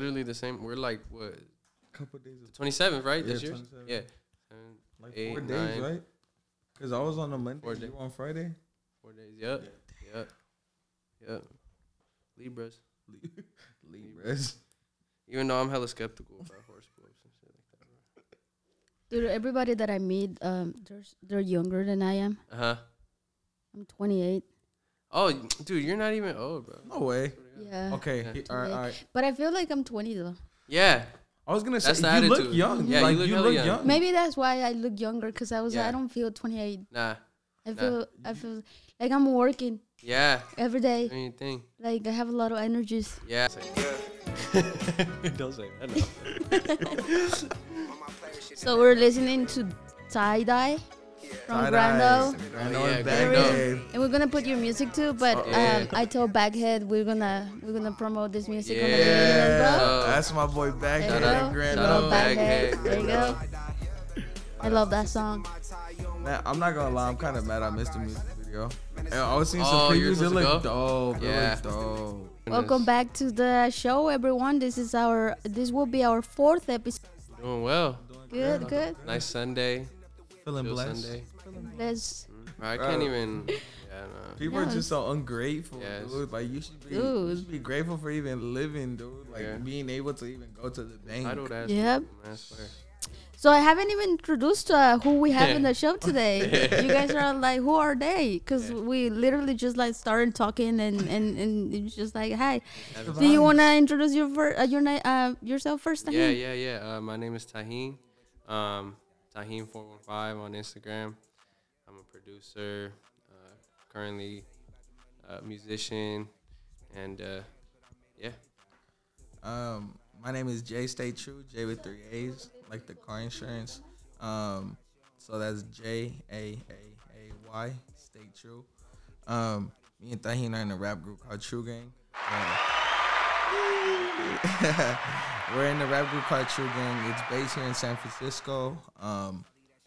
literally the same. We're like what A couple days. the twenty seventh, right? Yeah, this year. Yeah. Seven, Like eight, four days, nine. right? Because I was on a Monday. Four you were on Friday. Four days. Yep. Yep. Yep. Libras. Libras. Even though I'm hella skeptical about horoscopes and shit like that. Dude, everybody that I meet, um, they're they're younger than I am. Uh huh. I'm 28. Oh, dude, you're not even old, bro. No way. Yeah. Okay. Yeah. all right, all right. But I feel like I'm 20 though. Yeah. I was gonna say That's the you look young. Yeah, you look you look young. young. Maybe that's why I look younger because I was Yeah. I don't feel 28. Nah. I Nah. feel I feel like I'm working Yeah. every day. Anything. Like I have a lot of energies. Yeah. Don't say that. So we're listening to Tie Dye from Brando. Brando Oh, yeah, and Baghead. And we're gonna put your music too, but Oh, yeah. um, I told Baghead we're gonna we're gonna promote this music on the Yeah, radio as well. that's my boy There Baghead. go. and Grand Shout out Baghead. Baghead. Baghead. There you go. I love that song. Man, I'm not gonna lie, I'm kind of mad I missed the music video. And I was seeing Oh, some you were previews. It supposed looked dope. Yeah. It looked dope. Welcome back to the show, everyone. This is our this will be our fourth episode. Doing well. Good, good. Nice Sunday. Feeling Feel blessed. Sunday. Let's I can't even. Yeah, no. People Yeah. are just so ungrateful, Yes. dude. Like you should be, you Dude. should be grateful for even living, dude. Like Yeah. being able to even go to the bank. Titled ass. Yep. people, man, I swear. So I haven't even introduced uh, who we have in the show today. you guys are like, who are they? Because we literally just like started talking and and and it's just like, hi. Do you want to introduce your fir- uh, your na- uh, yourself first? Yeah, Tajin? yeah, yeah. Uh, my name is Tajin. Um, Taheen415 on Instagram. I'm a producer, uh, currently a musician, and uh, yeah. Um, my name is Jay Stay True. J with three A's, like the car insurance. Um, so that's J A A A Y. Stay True. Um, me and Tajin are in a rap group called True Gang. Uh, we're in the rap group called True Gang. It's based here in San Francisco. Um,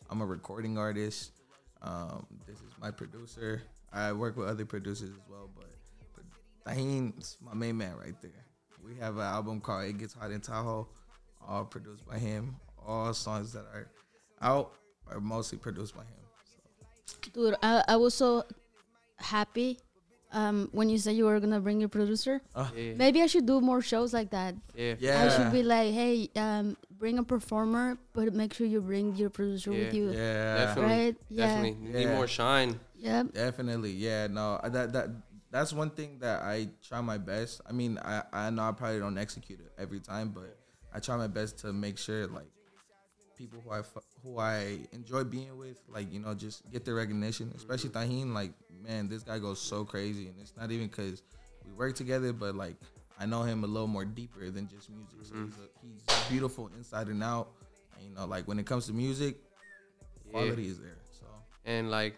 I'm a recording artist. Um, this is my producer. I work with other producers as well, but Tajin's my main man right there. We have an album called It Gets Hot in Tahoe, all produced by him. All songs that are out are mostly produced by him. Dude, I, I was so happy um, when you said you were gonna bring your producer. Yeah, Maybe I should do more shows like that. yeah, Yeah. I should be like, hey, um, bring a performer, but make sure you bring your producer with you. Yeah, definitely, Right? Yeah. definitely. You Need Yeah. more shine. Yep. definitely. Yeah, no, that that that's one thing that I try my best. I mean, I I know I probably don't execute it every time, but I try my best to make sure like people who I who I enjoy being with, like you know, just get the recognition. Especially mm-hmm. Tajin, like man, this guy goes so crazy, and it's not even because we work together, but like I know him a little more deeper than just music. So mm-hmm. he's, a, he's beautiful inside and out. And, you know, like when it comes to music, Yeah. quality is there. So And like,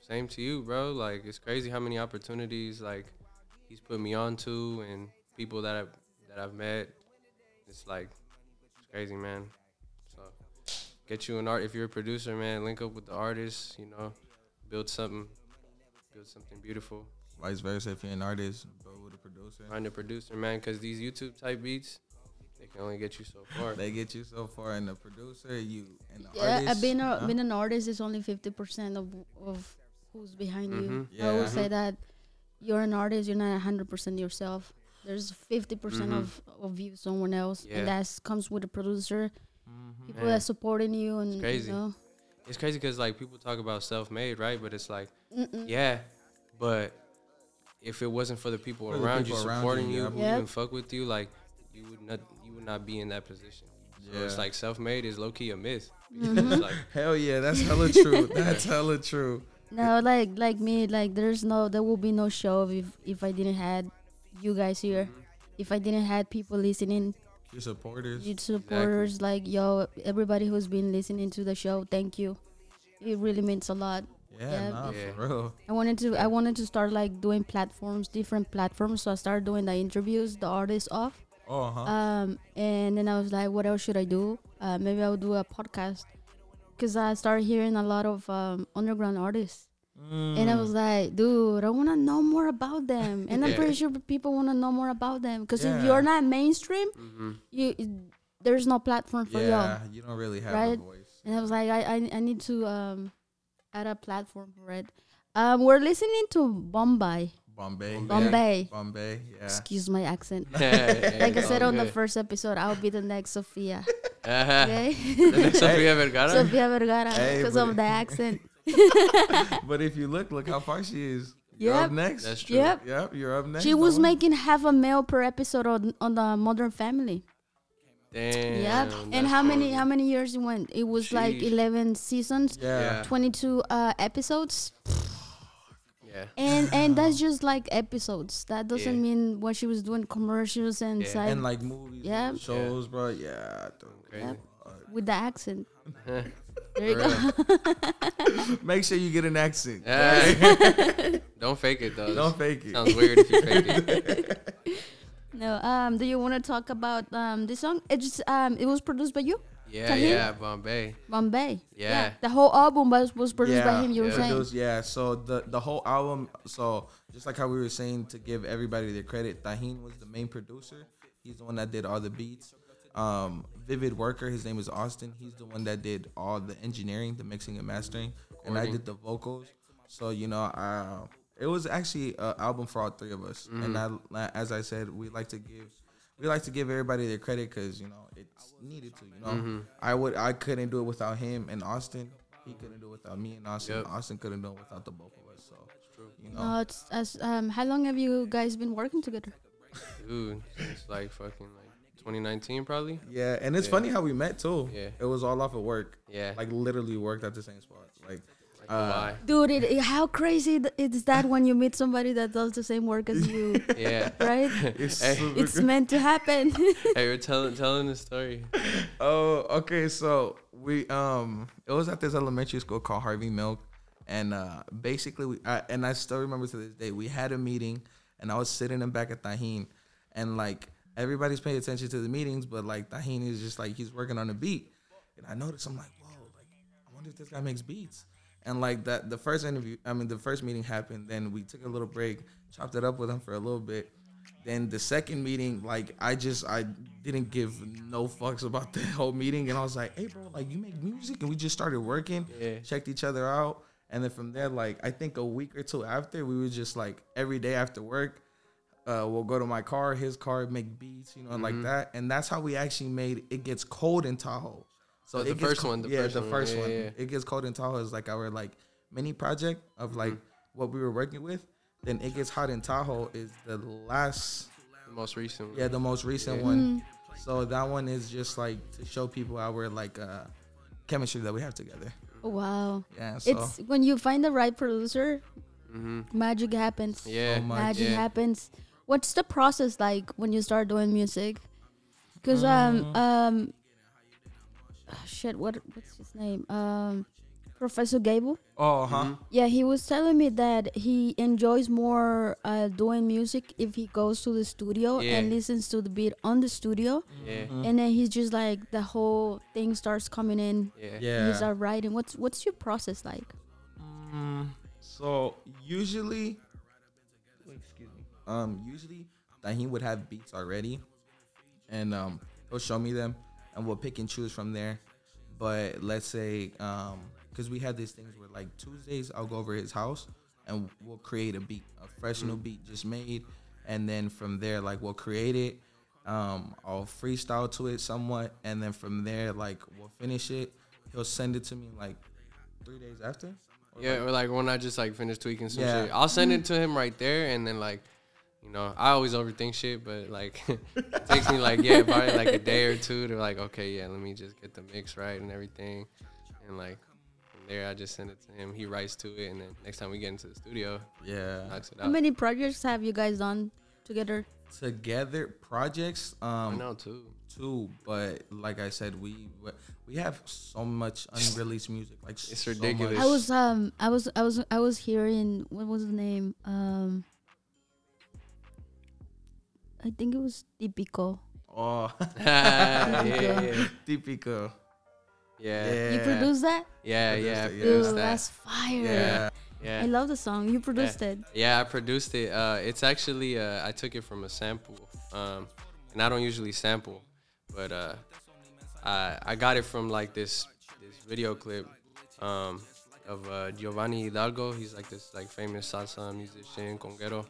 same to you, bro. Like, it's crazy how many opportunities like he's put me on to, and people that I've that I've met. It's like, it's crazy, man. So, get you an art. If you're a producer, man, link up with the artists. You know, build something, build something beautiful. vice versa, if you're an artist, but with a producer, Find a producer, man, because these YouTube type beats, they can only get you so far. they get you so far. And the producer, you and the Yeah, artist, being a huh? being an artist is only fifty percent of of who's behind you. Mhm. I always Yeah. say that you're an artist, you're not hundred percent yourself. There's fifty percent Mhm. of of you, someone else, Yeah. and that comes with a producer, Mhm. people Man. that supporting you, and It's crazy. you know. It's crazy because like people talk about self-made, right? But it's like, Mm-mm. yeah, but if it wasn't for the people For the around people you around supporting you, you, yeah. who Yep. even fuck with you, like you would not, you would not be in that position. So it's like self-made is low-key a myth. Mhm. Like, Hell yeah, that's hella true. That's hella true. No, like like me, like there's no, there will be no show if if I didn't had you guys here, if I didn't had people listening, Your supporters. Your supporters, like yo, everybody who's been listening to the show, thank you. It really means a lot. Yeah, Yeah. nah, Yeah. for real. I wanted to I wanted to start like doing platforms, different platforms. So I started doing the interviews, the artists off. Oh, huh. Um, and then I was like, what else should I do? Uh, maybe I'll do a podcast, cause I started hearing a lot of um, underground artists. And I was like, dude, I want to know more about them. And I'm pretty sure people want to know more about them. Because if you're not mainstream, hmm you there's no platform for y'all. yeah, you don't really have Right? a voice. And I was like, I, I, I need to um add a platform for it. Um, we're listening to Bombay. Bombay. Bombay. Bombay. Yeah. Excuse my accent. like Like I said on the first episode, I'll be the next Sofia. Okay? Sofia Vergara. Sofia Vergara because but- of the accent. but if you look, look how far she is. You're Yep. up next. That's true. Yep. Yep, you're up next. She was Don't making half a mil per episode on, on the Modern Family. Damn. yep. And that's how many how many years it went? It was like eleven seasons, Yeah. Yeah. twenty two uh, episodes. Yeah. And and that's just like episodes. That doesn't Yeah. mean what she was doing commercials and Yeah. side And like movies, Yeah. and shows, bro. Yeah. dude. Crazy. Yep. with the accent. Yeah. There you go. Make sure you get an accent. Don't fake it though. Don't fake it. Sounds weird if you fake it. no, um, do you want to talk about um this song? It just um it was produced by you, Yeah, Tajin? yeah, Bombay. Bombay. Yeah. The whole album was was produced by him. You were yeah. saying. Produced- yeah. So the the whole album. So just like how we were saying to give everybody their credit, Tajin was the main producer. He's the one that did all the beats. Um, Vivid Worker, his name is Austin. He's the one that did all the engineering, the mixing and mastering, and I did the vocals. So you know, uh, it was actually an album for all three of us. And I, as I said, we like to give. We like to give everybody their credit because you know it's needed to. You know, I would I couldn't do it without him and Austin. He couldn't do it without me and Austin. Yep. Austin couldn't do it without the both of us. So you know, No, it's as um. How long have you guys been working together? Dude, it's like fucking like 2019 probably. yeah. And it's Yeah. funny how we met too. Yeah. it was all off of work. Yeah. Like literally worked at the same spot. Like, Like, uh. Dude, it, it- how crazy is that when you meet somebody that does the same work as you, Yeah. right? it's Hey. It's meant to happen. hey, we're telling telling the story. Oh, okay. So we um, it was at this elementary school called Harvey Milk, and uh, basically we I, and I still remember to this day we had a meeting, and I was sitting in back at Tajin, and like everybody's paying attention to the meetings, but like Tajin is just like he's working on a beat, and I noticed I'm like, whoa, like I wonder if this guy makes beats. And like that, the first interview, I mean, the first meeting happened. Then we took a little break, chopped it up with him for a little bit. Then the second meeting, like I just I didn't give no fucks about the whole meeting, and I was like, "Hey, bro, like you make music," and we just started working, Yeah. checked each other out, and then from there, like I think a week or two after, we were just like every day after work, uh, we'll go to my car, his car, make beats, you know, Mm-hmm. like that, and that's how we actually made "It Gets Cold in Tahoe." So Oh, the first co- one, the yeah, first the one, first yeah, one. yeah, yeah. It Gets Cold in Tahoe is like our like mini project of like Mm-hmm. what we were working with. Then It Gets Hot in Tahoe is the last The most recent. one. yeah, the most recent Yeah. one. So that one is just like to show people our like uh chemistry that we have together. wow. Yeah. So It's when you find the right producer, hmm magic happens. Yeah. So much. magic yeah. happens. What's the process like when you start doing music? Cause um um ah, shit what what's his name um Professor Gable oh huh. Mhm. yeah he was telling me that he enjoys more uh, doing music if he goes to the studio and listens to the beat on the studio Yeah. Mm-hmm. and then he's just like the whole thing starts coming in Yeah. and Yeah. he start writing what's what's your process like Mm, so usually, wait, excuse me. Um, usually Tajin would have beats already, and um, he'll show me them, and we'll pick and choose from there. But let's say, um, because we had these things where like Tuesdays, I'll go over his house, and we'll create a beat, a fresh new beat just made, and then from there, like we'll create it. Um, I'll freestyle to it somewhat, and then from there, like we'll finish it. He'll send it to me like three days after. Or, Yeah, like, or like when I just like finish tweaking some Yeah. shit, I'll send it to him right there, and then like, you know, I always overthink shit, but like, it takes me like yeah, probably like a day or two to like, okay, yeah, let me just get the mix right and everything, and like from there I just send it to him. He writes to it, and then next time we get into the studio, yeah. knocks it how many projects have you guys done together Together projects, I um, know two, two, but like I said, we we have so much unreleased music. Like It's so ridiculous. much. I was um I was I was I was hearing what was the name um I think it was Típico. Oh, yeah, yeah, typical. yeah, Yeah. You produced that? yeah, yeah. Produced I it, yeah. Dude, that. that's fire. Yeah. Yeah. I love the song. You produced it. Yeah, I produced it. Uh, it's actually uh, I took it from a sample, um, and I don't usually sample, but uh, I I got it from like this this video clip um, of uh, Giovanni Hidalgo. He's like this like famous salsa musician, conguero,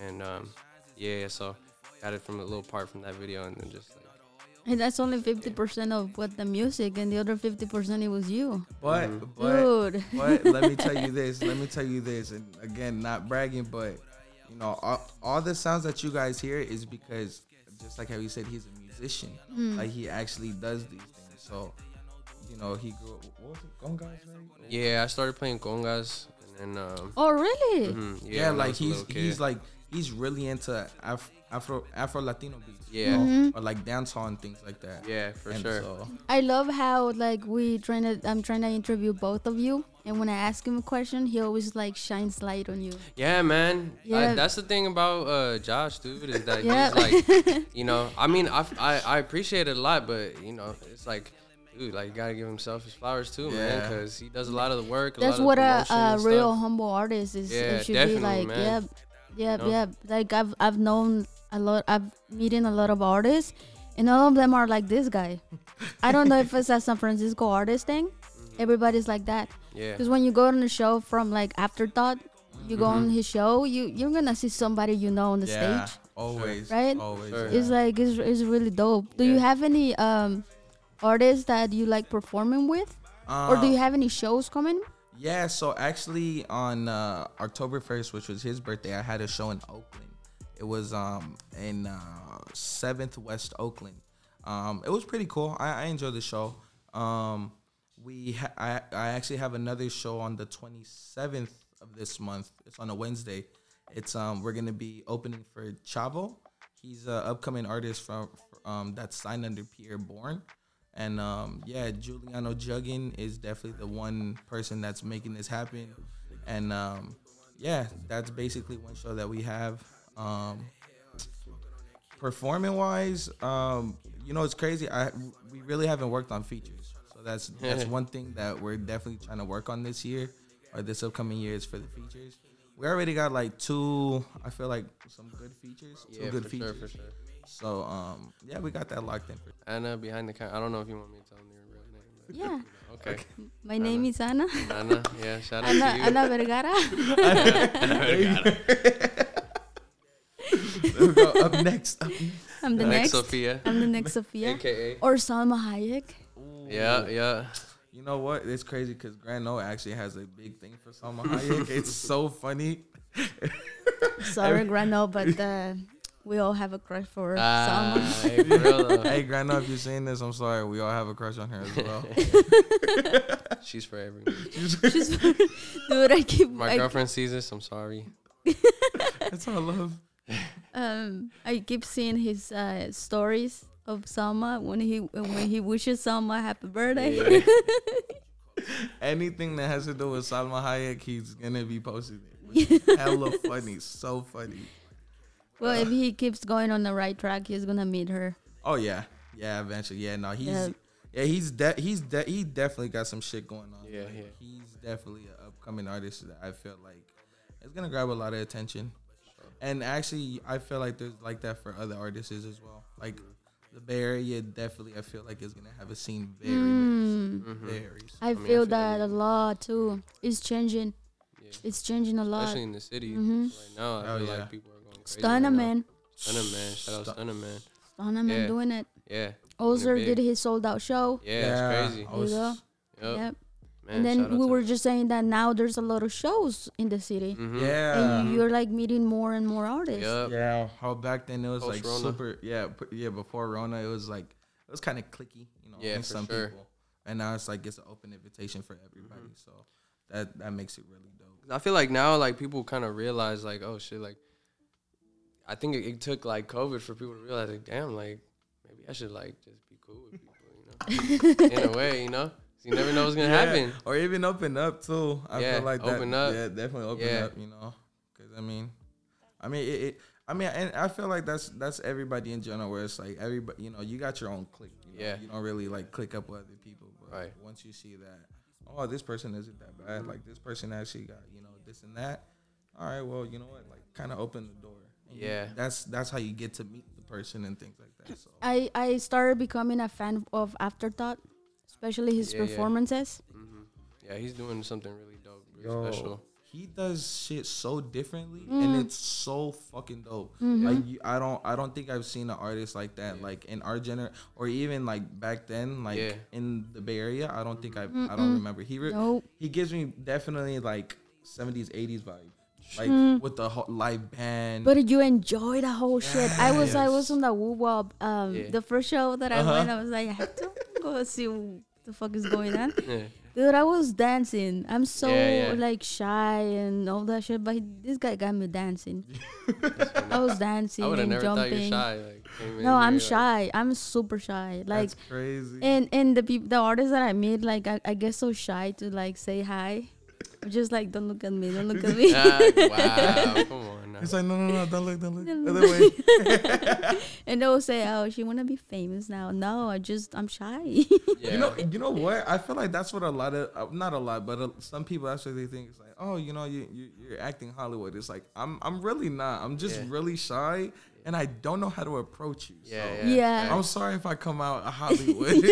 and um, yeah, so got it from a little part from that video, and then just like And that's only fifty percent of what the music, and the other fifty percent it was you, But Mhm. but dude. but let me tell you this. Let me tell you this. And again, not bragging, but you know, all, all the sounds that you guys hear is because, just like how he said, he's a musician. Mm. Like he actually does these things. So, you know, he grew. What was it? Congas, right? yeah, I started playing congas, and then um, Oh really? mhm, Yeah, when I like he's he's like he's really into Af- Afro Afro Latino beats. Yeah. Mhm. Or like dancehall and things like that. yeah for And sure. So, I love how like we trying to I'm trying to interview both of you, and when I ask him a question, he always like shines light on you. Yeah, man. I- Yeah. that's the thing about uh, Josh, dude, is that Yeah. he's like, you know, I mean, I, I, I appreciate it a lot, but you know, it's like, dude, like, you gotta give himself his flowers too, man, because he does a lot of the work. A That's lot what of a, a real humble artist is. Yeah, it should be definitely, like, man. yep, yep, You know? yep. Like I've I've known a lot. I've meeting a lot of artists, and all of them are like this guy. I don't know if it's a San Francisco artist thing. Mm-hmm. Everybody's like that. Yeah, Because when you go on the show from like Afterthought, you go Mm-hmm. on his show, you you're gonna see somebody you know on the yeah, stage. always, Right? Always. Sure. yeah. It's like it's, it's really dope. Do you have any um artists that you like performing with, or do Um, you have any shows coming? Yeah, so actually on uh, October 1st, which was his birthday, I had a show in Oakland. It was um in uh, 7th West Oakland. Um, it was pretty cool. I, I enjoyed the show. Um, we ha- I, I actually have another show on the 27th of this month. It's on a Wednesday. It's um we're gonna be opening for Chavo. He's an upcoming artist from um that's signed under Pi'erre Bourne. And um, yeah, Juliano Juggin is definitely the one person that's making this happen. And um, yeah, that's basically one show that we have. Um, performing wise, um, you know, it's crazy. I we really haven't worked on features, so that's that's one thing that we're definitely trying to work on this year or this upcoming year is for the features. We already got like two. I feel like some good features, two yeah, good for features. sure, for sure. So um, yeah, we got that locked in. For Anna behind the camera. I don't know if you want me to tell them your real name. But Yeah, Okay. my name is Anna. Anna, yeah, shout out Ana, to you. Ana Vergara. There we go. Up next. Up I'm the Next, next. Sofia, I'm the next Sofia. aka. Or Salma Hayek. Yeah, yeah. You know what? It's crazy because Grand O actually has a big thing for Salma Hayek. it's so funny. Sorry, Grano, but uh, we all have a crush for Ah, Salma. hey, for real hey, Grand O, if you're seeing this, I'm sorry. We all have a crush on her as well. She's for everyone. She's, dude, I keep. My I, girlfriend sees this. I'm sorry. That's all love. um, I keep seeing his uh, stories of Salma when he when he wishes Salma happy birthday. Anything that has to do with Salma Hayek, he's gonna be posting it. Which is hella funny, so funny. Well, if he keeps going on the right track, he's gonna meet her. Oh yeah, yeah. Eventually, yeah. No, he's Yeah. yeah, he's de- he's de- he definitely got some shit going on. Yeah, Like, yeah. He's definitely an upcoming artist that I feel like is gonna grab a lot of attention. And actually, I feel like there's like that for other artists as well. Like the Bay Area, definitely, I feel like is gonna have a scene very, Mm. Very, very. soon. I mean, I feel feel that a lot too. It's changing. Yeah. It's changing a lot. Especially in the city Mhm. right now. I Oh, feel yeah. like people are going crazy. Stunner right now. man, Stunner man. Shout out Stu- Stunner man. Stunner man Yeah. doing it. Yeah. Ozer did his sold out show. Yeah, it's crazy. I was- There you Yep. Yep. Man, and then we were just saying that now there's a lot of shows in the city, Mhm. Yeah. and you're like meeting more and more artists. Yup. Yeah, how back then it was like Post-Rona. super. Yeah, yeah. Before Rona, it was like it was kind of clicky, you know, Yeah, in for some sure. people. And now it's like it's an open invitation for everybody. Mm-hmm. So that that makes it really dope. I feel like now, like people kind of realize, like, oh shit, like, I think it, it took like COVID for people to realize, like, damn, like, maybe I should like just be cool with people, you know, in a way, you know. 'Cause you never know what's gonna Yeah, happen. or even open up too. I Yeah, feel like that, up. Yeah, definitely open Yeah. up. You know, because I mean, I mean, it, it. I mean, and I feel like that's that's everybody in general. Where it's like everybody, you know, you got your own clique. You know? Yeah. you don't really like click up with other people. But Right. once you see that, oh, this person isn't that bad. Like this person actually got you know this and that. All right, well, you know what? Like, kind of open the door. And you- Yeah. that's that's how you get to meet the person and things like that. So I I started becoming a fan of Afterthought, especially his Yeah, yeah. performances. hmm Yeah, he's doing something really dope, really Yo, special. he does shit so differently, Mm. and it's so fucking dope. Mm-hmm. Like you, I don't, I don't think I've seen an artist like that, Yeah. like in our gener, or even like back then, like Yeah. in the Bay Area. I don't think I, I Mm-mm. don't remember. He, re- Nope. he gives me definitely like 70s, 80s vibe, like Mm. with the whole live band. But you enjoy the whole shit. I was I was on the woo wop. Um, Yeah. the first show that I Uh-huh. went, I was like, I have to go see what the fuck is going on. Yeah. Dude, I was dancing. I'm so Yeah, yeah. like shy and all that shit, but he, this guy got me dancing. I was dancing I and never thought you're jumping. shy. Like, came in No, I'm here, like- shy. I'm super shy. Like That's crazy. and and the people, the artists that I meet, like I, I get so shy to like say hi. I'm just like, don't look at me, don't look at me. Ah, wow, come on. Now. it's like no, no, no, don't look, don't look. Don't Other look. way. and they'll say, oh, she wanna be famous now. No, I just I'm shy. Yeah. You know, you know what? I feel like that's what a lot of, uh, not a lot, but uh, some people actually think it's like, oh, you know, you, you you're acting Hollywood. It's like I'm I'm really not. I'm just Yeah. really shy, and I don't know how to approach you. yeah, so. yeah. Yeah. I'm sorry if I come out of Hollywood.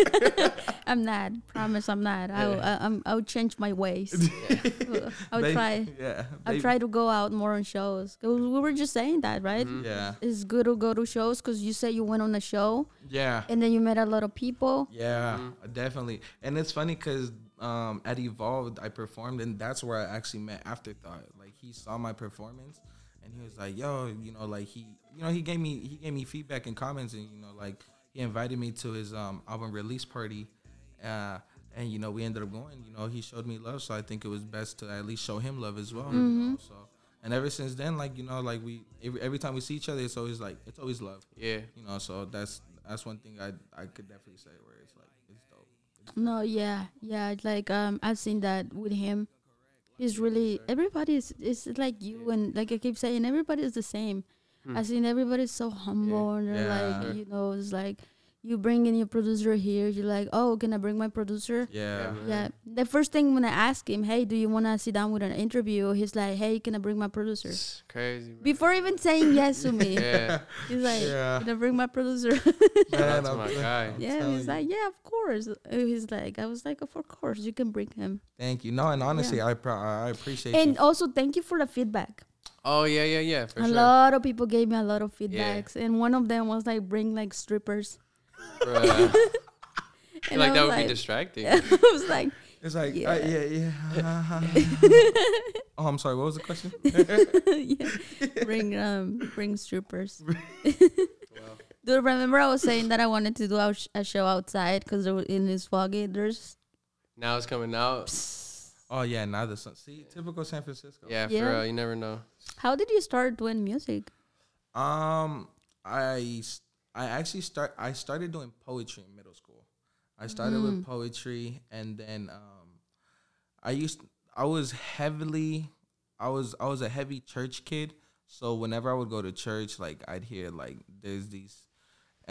I'm not. Promise, I'm not. I'll I, I'm, I'll change my ways. I'll They- try. Yeah. I'll they- try to go out more on shows. we were just saying that, right? Mhm. Yeah. It's good to go to shows because you said you went on a show Yeah. and then you met a lot of people. Yeah, Mhm. definitely. And it's funny because um, at Evolved, I performed, and that's where I actually met Afterthought. Like he saw my performance, and he was like, "Yo, you know, like he, you know, he gave me he gave me feedback and comments, and you know, like he invited me to his um, album release party." Uh, and you know, we ended up going. You know, he showed me love, so I think it was best to at least show him love as well. You know? So, and ever since then, like you know, like we every, every time we see each other, it's always like it's always love. Yeah. You know, so that's that's one thing I I could definitely say where it's like it's dope. No, yeah, yeah. Like um, I've seen that with him. He's really everybody is is like you and like I keep saying everybody is the same. Hmm. I seen everybody's so humble and they're Yeah. like you know it's like you bring in your producer here. You're like oh can I bring my producer? Yeah. man. Yeah. The first thing when I ask him, hey, do you want to sit down with an interview? He's like, hey, can I bring my producer? It's crazy. Bro. Before even saying yes to me, Yeah. he's like, Yeah. can I bring my producer? Shout out Man, to my guy. I'm yeah, telling he's you. like, yeah, of course. Uh, He's like, I was like, of course, you can bring him. Thank you. No, and honestly, I pro- I appreciate And you. also, thank you for the feedback. Oh yeah, yeah, yeah. For a sure. lot of people gave me a lot of Yeah. feedbacks, and one of them was like, bring like strippers. Bruh. And like that was would be like- distracting. I was like, It's like Yeah. yeah, yeah, yeah. oh, I'm sorry. What was the question? yeah, bring um, bring strippers. Well, Dude, remember I was saying that I wanted to do a, sh- a show outside because it was in this foggy. There's now it's coming out. oh yeah, now the sun. See, typical San Francisco. Yeah, for Yeah. real. You never know. How did you start doing music? Um, I I actually start. I started doing poetry in middle school. I started Mm. with poetry, and then um, I used. I was heavily. I was I was a heavy church kid. So whenever I would go to church, like I'd hear like there's these.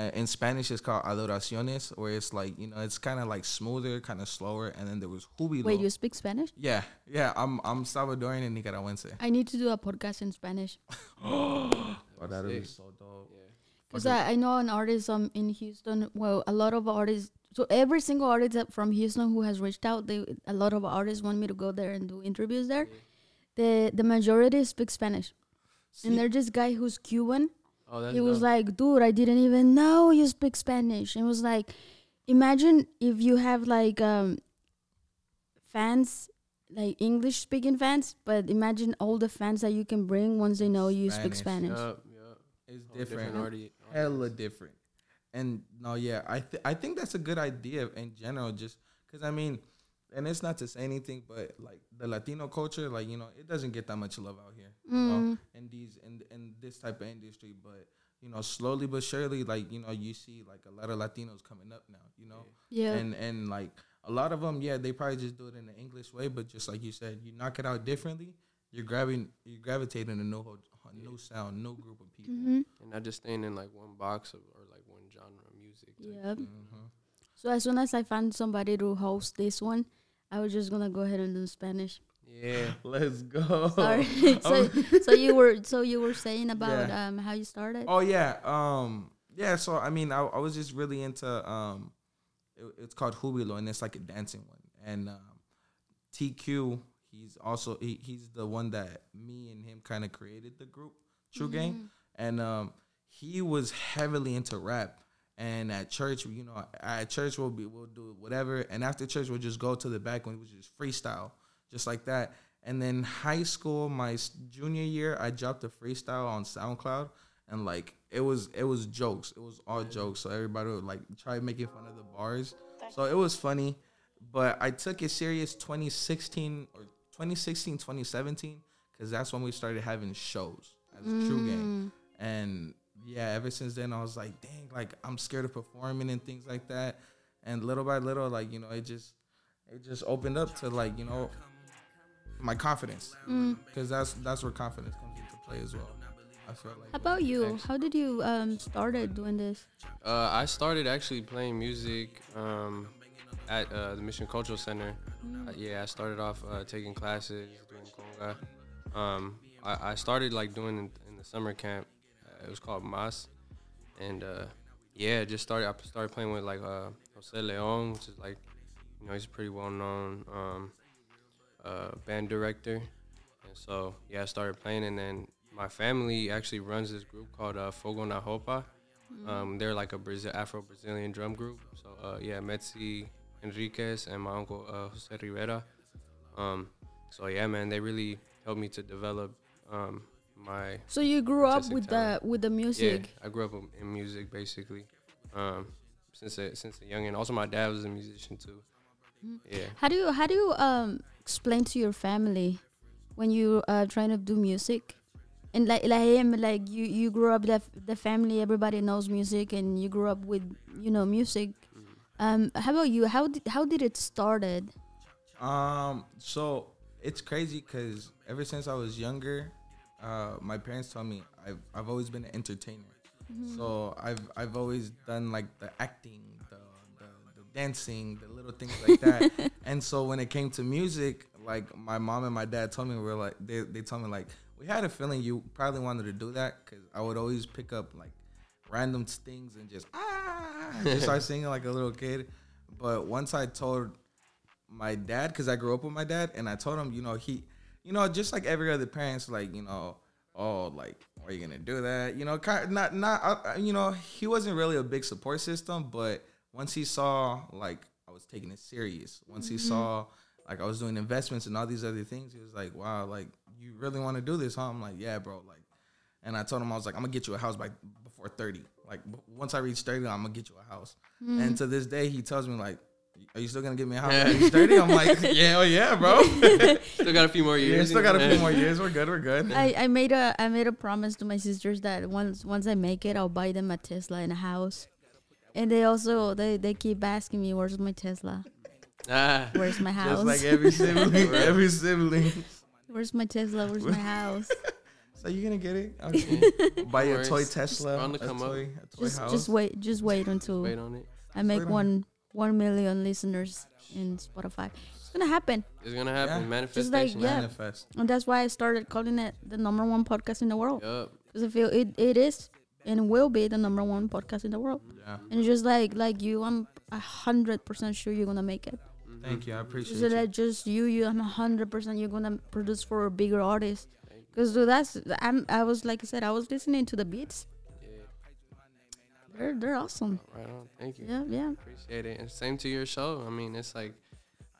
Uh, in Spanish, it's called adoraciones, where it's like you know it's kind of like smoother, kind of slower, and then there was jubilo. Wait, you speak Spanish? yeah, yeah. I'm I'm Salvadorian and Nicaraguense. I need to do a podcast in Spanish Oh, that would be so dope. Yeah. because I, I know an artist um in Houston. Well, a lot of artists. So every single artist from Houston who has reached out, they a lot of artists want me to go there and do interviews there. The the majority speak Spanish, and See, there's this guy who's Cuban. Oh, that's he was dope. like, dude, I didn't even know you speak Spanish. And it was like, imagine if you have like um fans, like English speaking fans, but imagine all the fans that you can bring once they know you speak Spanish. Spanish. Yup, yup. it's Whole different. audi- hella different. And no, yeah, I th- I think that's a good idea in general. Just because I mean, and it's not to say anything, but like the Latino culture, like you know, it doesn't get that much love out here. You know, Mm. in these in in this type of industry, but you know, slowly but surely, like you know, you see like a lot of Latinos coming up now. You know, Yeah. and and like a lot of them, yeah, they probably just do it in the English way, but just like you said, you knock it out differently. You're grabbing, you're gravitating a new, ho- a new sound, new group of people. hmm And not just staying in like one box of, or like one genre of music. type. Yeah. hmm So as soon as I find somebody to host this one, I was just gonna go ahead and do Spanish. Yeah. Let's go. Sorry. so, so you were so you were saying about Yeah. um how you started. Oh yeah, um, yeah. So I mean, I, I was just really into um, it, it's called Jubilo, and it's like a dancing one. And um, TQ, he's also he, he's the one that me and him kind of created the group True Gang, and um, he was heavily into rap. And at church, you know, at church we'll be we'll do whatever, and after church we'll just go to the back when we would just freestyle, just like that. And then high school, my junior year, I dropped a freestyle on SoundCloud, and like it was it was jokes, it was all jokes. So everybody would like try making fun of the bars. So it was funny, but I took it serious 2016 or 2016 2017 because that's when we started having shows as a True Gang, mm. and yeah, ever since then I was like, dang, like I'm scared of performing and things like that. And little by little, like you know, it just it just opened up to like you know my confidence because that's that's where confidence comes into play as well. I feel like. How about you? Thanks. How did you um started doing this? Uh, I started actually playing music um, at uh, the Mission Cultural Center. Uh, yeah, I started off uh, taking classes, doing conga. Um, I, I started like doing in, in the summer camp. Uh, it was called Mas, and uh, yeah, just started. I started playing with like uh, Jose Leon, which is like, you know, he's pretty well known um, uh, band director. And so yeah, I started playing, and then my family actually runs this group called uh, Fogo na Roupa. Um, they're like a Brazil Afro Brazilian drum group. So uh, yeah, Metzi Henriquez and my uncle uh, Jose Rivera. Um, so yeah, man, they really helped me to develop um, my So you grew up with talent. the with the music. yeah. I grew up in- in music basically um, since a, since a young and also my dad was a musician too. Yeah. How do you how do you um explain to your family when you are trying to do music? And like like him, like you you grew up the the family everybody knows music and you grew up with you know music. Um, how about you? How did how did it started? Um, so it's crazy because ever since I was younger, uh, my parents told me I've I've always been an entertainer. So I've I've always done like the acting, dancing, the little things like that. and so when it came to music, like my mom and my dad told me we were like they they told me like we had a feeling you probably wanted to do that because I would always pick up like random things and just ah just start singing like a little kid. But once I told my dad because I grew up with my dad, and I told him, you know, he, you know, just like every other parents, like you know, oh, like, are you gonna do that? You know, kind not not, uh, you know, he wasn't really a big support system, but once he saw like I was taking it serious, once he mm-hmm. saw like I was doing investments and all these other things, he was like, wow, like you really want to do this, huh? I'm like, yeah, bro, like. And I told him I was like, I'm gonna get you a house by before 30. Like b- once I reach 30, I'm gonna get you a house. Mm-hmm. And to this day, he tells me like, "Are you still gonna give me a house by age 30?" I'm like, "Yeah, oh yeah, bro. Still got a few more yeah, years. still got a few more years. We're good. We're good." I, I made a I made a promise to my sisters that once once I make it, I'll buy them a Tesla and a house. And they also they, they keep asking me, "Where's my Tesla? Ah, Where's my house? Just like every sibling, every sibling. Where's my Tesla? Where's my house?" So you gonna get it? Okay. Buy you a toy Tesla, bound a to come up. toy, a toy just house. just wait just wait until wait on it. I make wait on one one million listeners in Spotify. It's gonna happen, It's gonna happen. Yeah. Manifestation. yeah. Manifest. and that's why I started calling it the number one podcast in the world. Yup. Because I feel it, it is and will be the number one podcast in the world. Yeah. And just like like you, I'm a hundred percent sure you're gonna make it. Mm-hmm. Thank you. I appreciate Just you. that just you, you, I'm a hundred percent you're gonna produce for a bigger artist. Cause dude, that's I'm I was like I said I was listening to the beats. Yeah. They're they're awesome. Right on. Thank you. Yeah, yeah. Appreciate it. And same to your show. I mean, it's like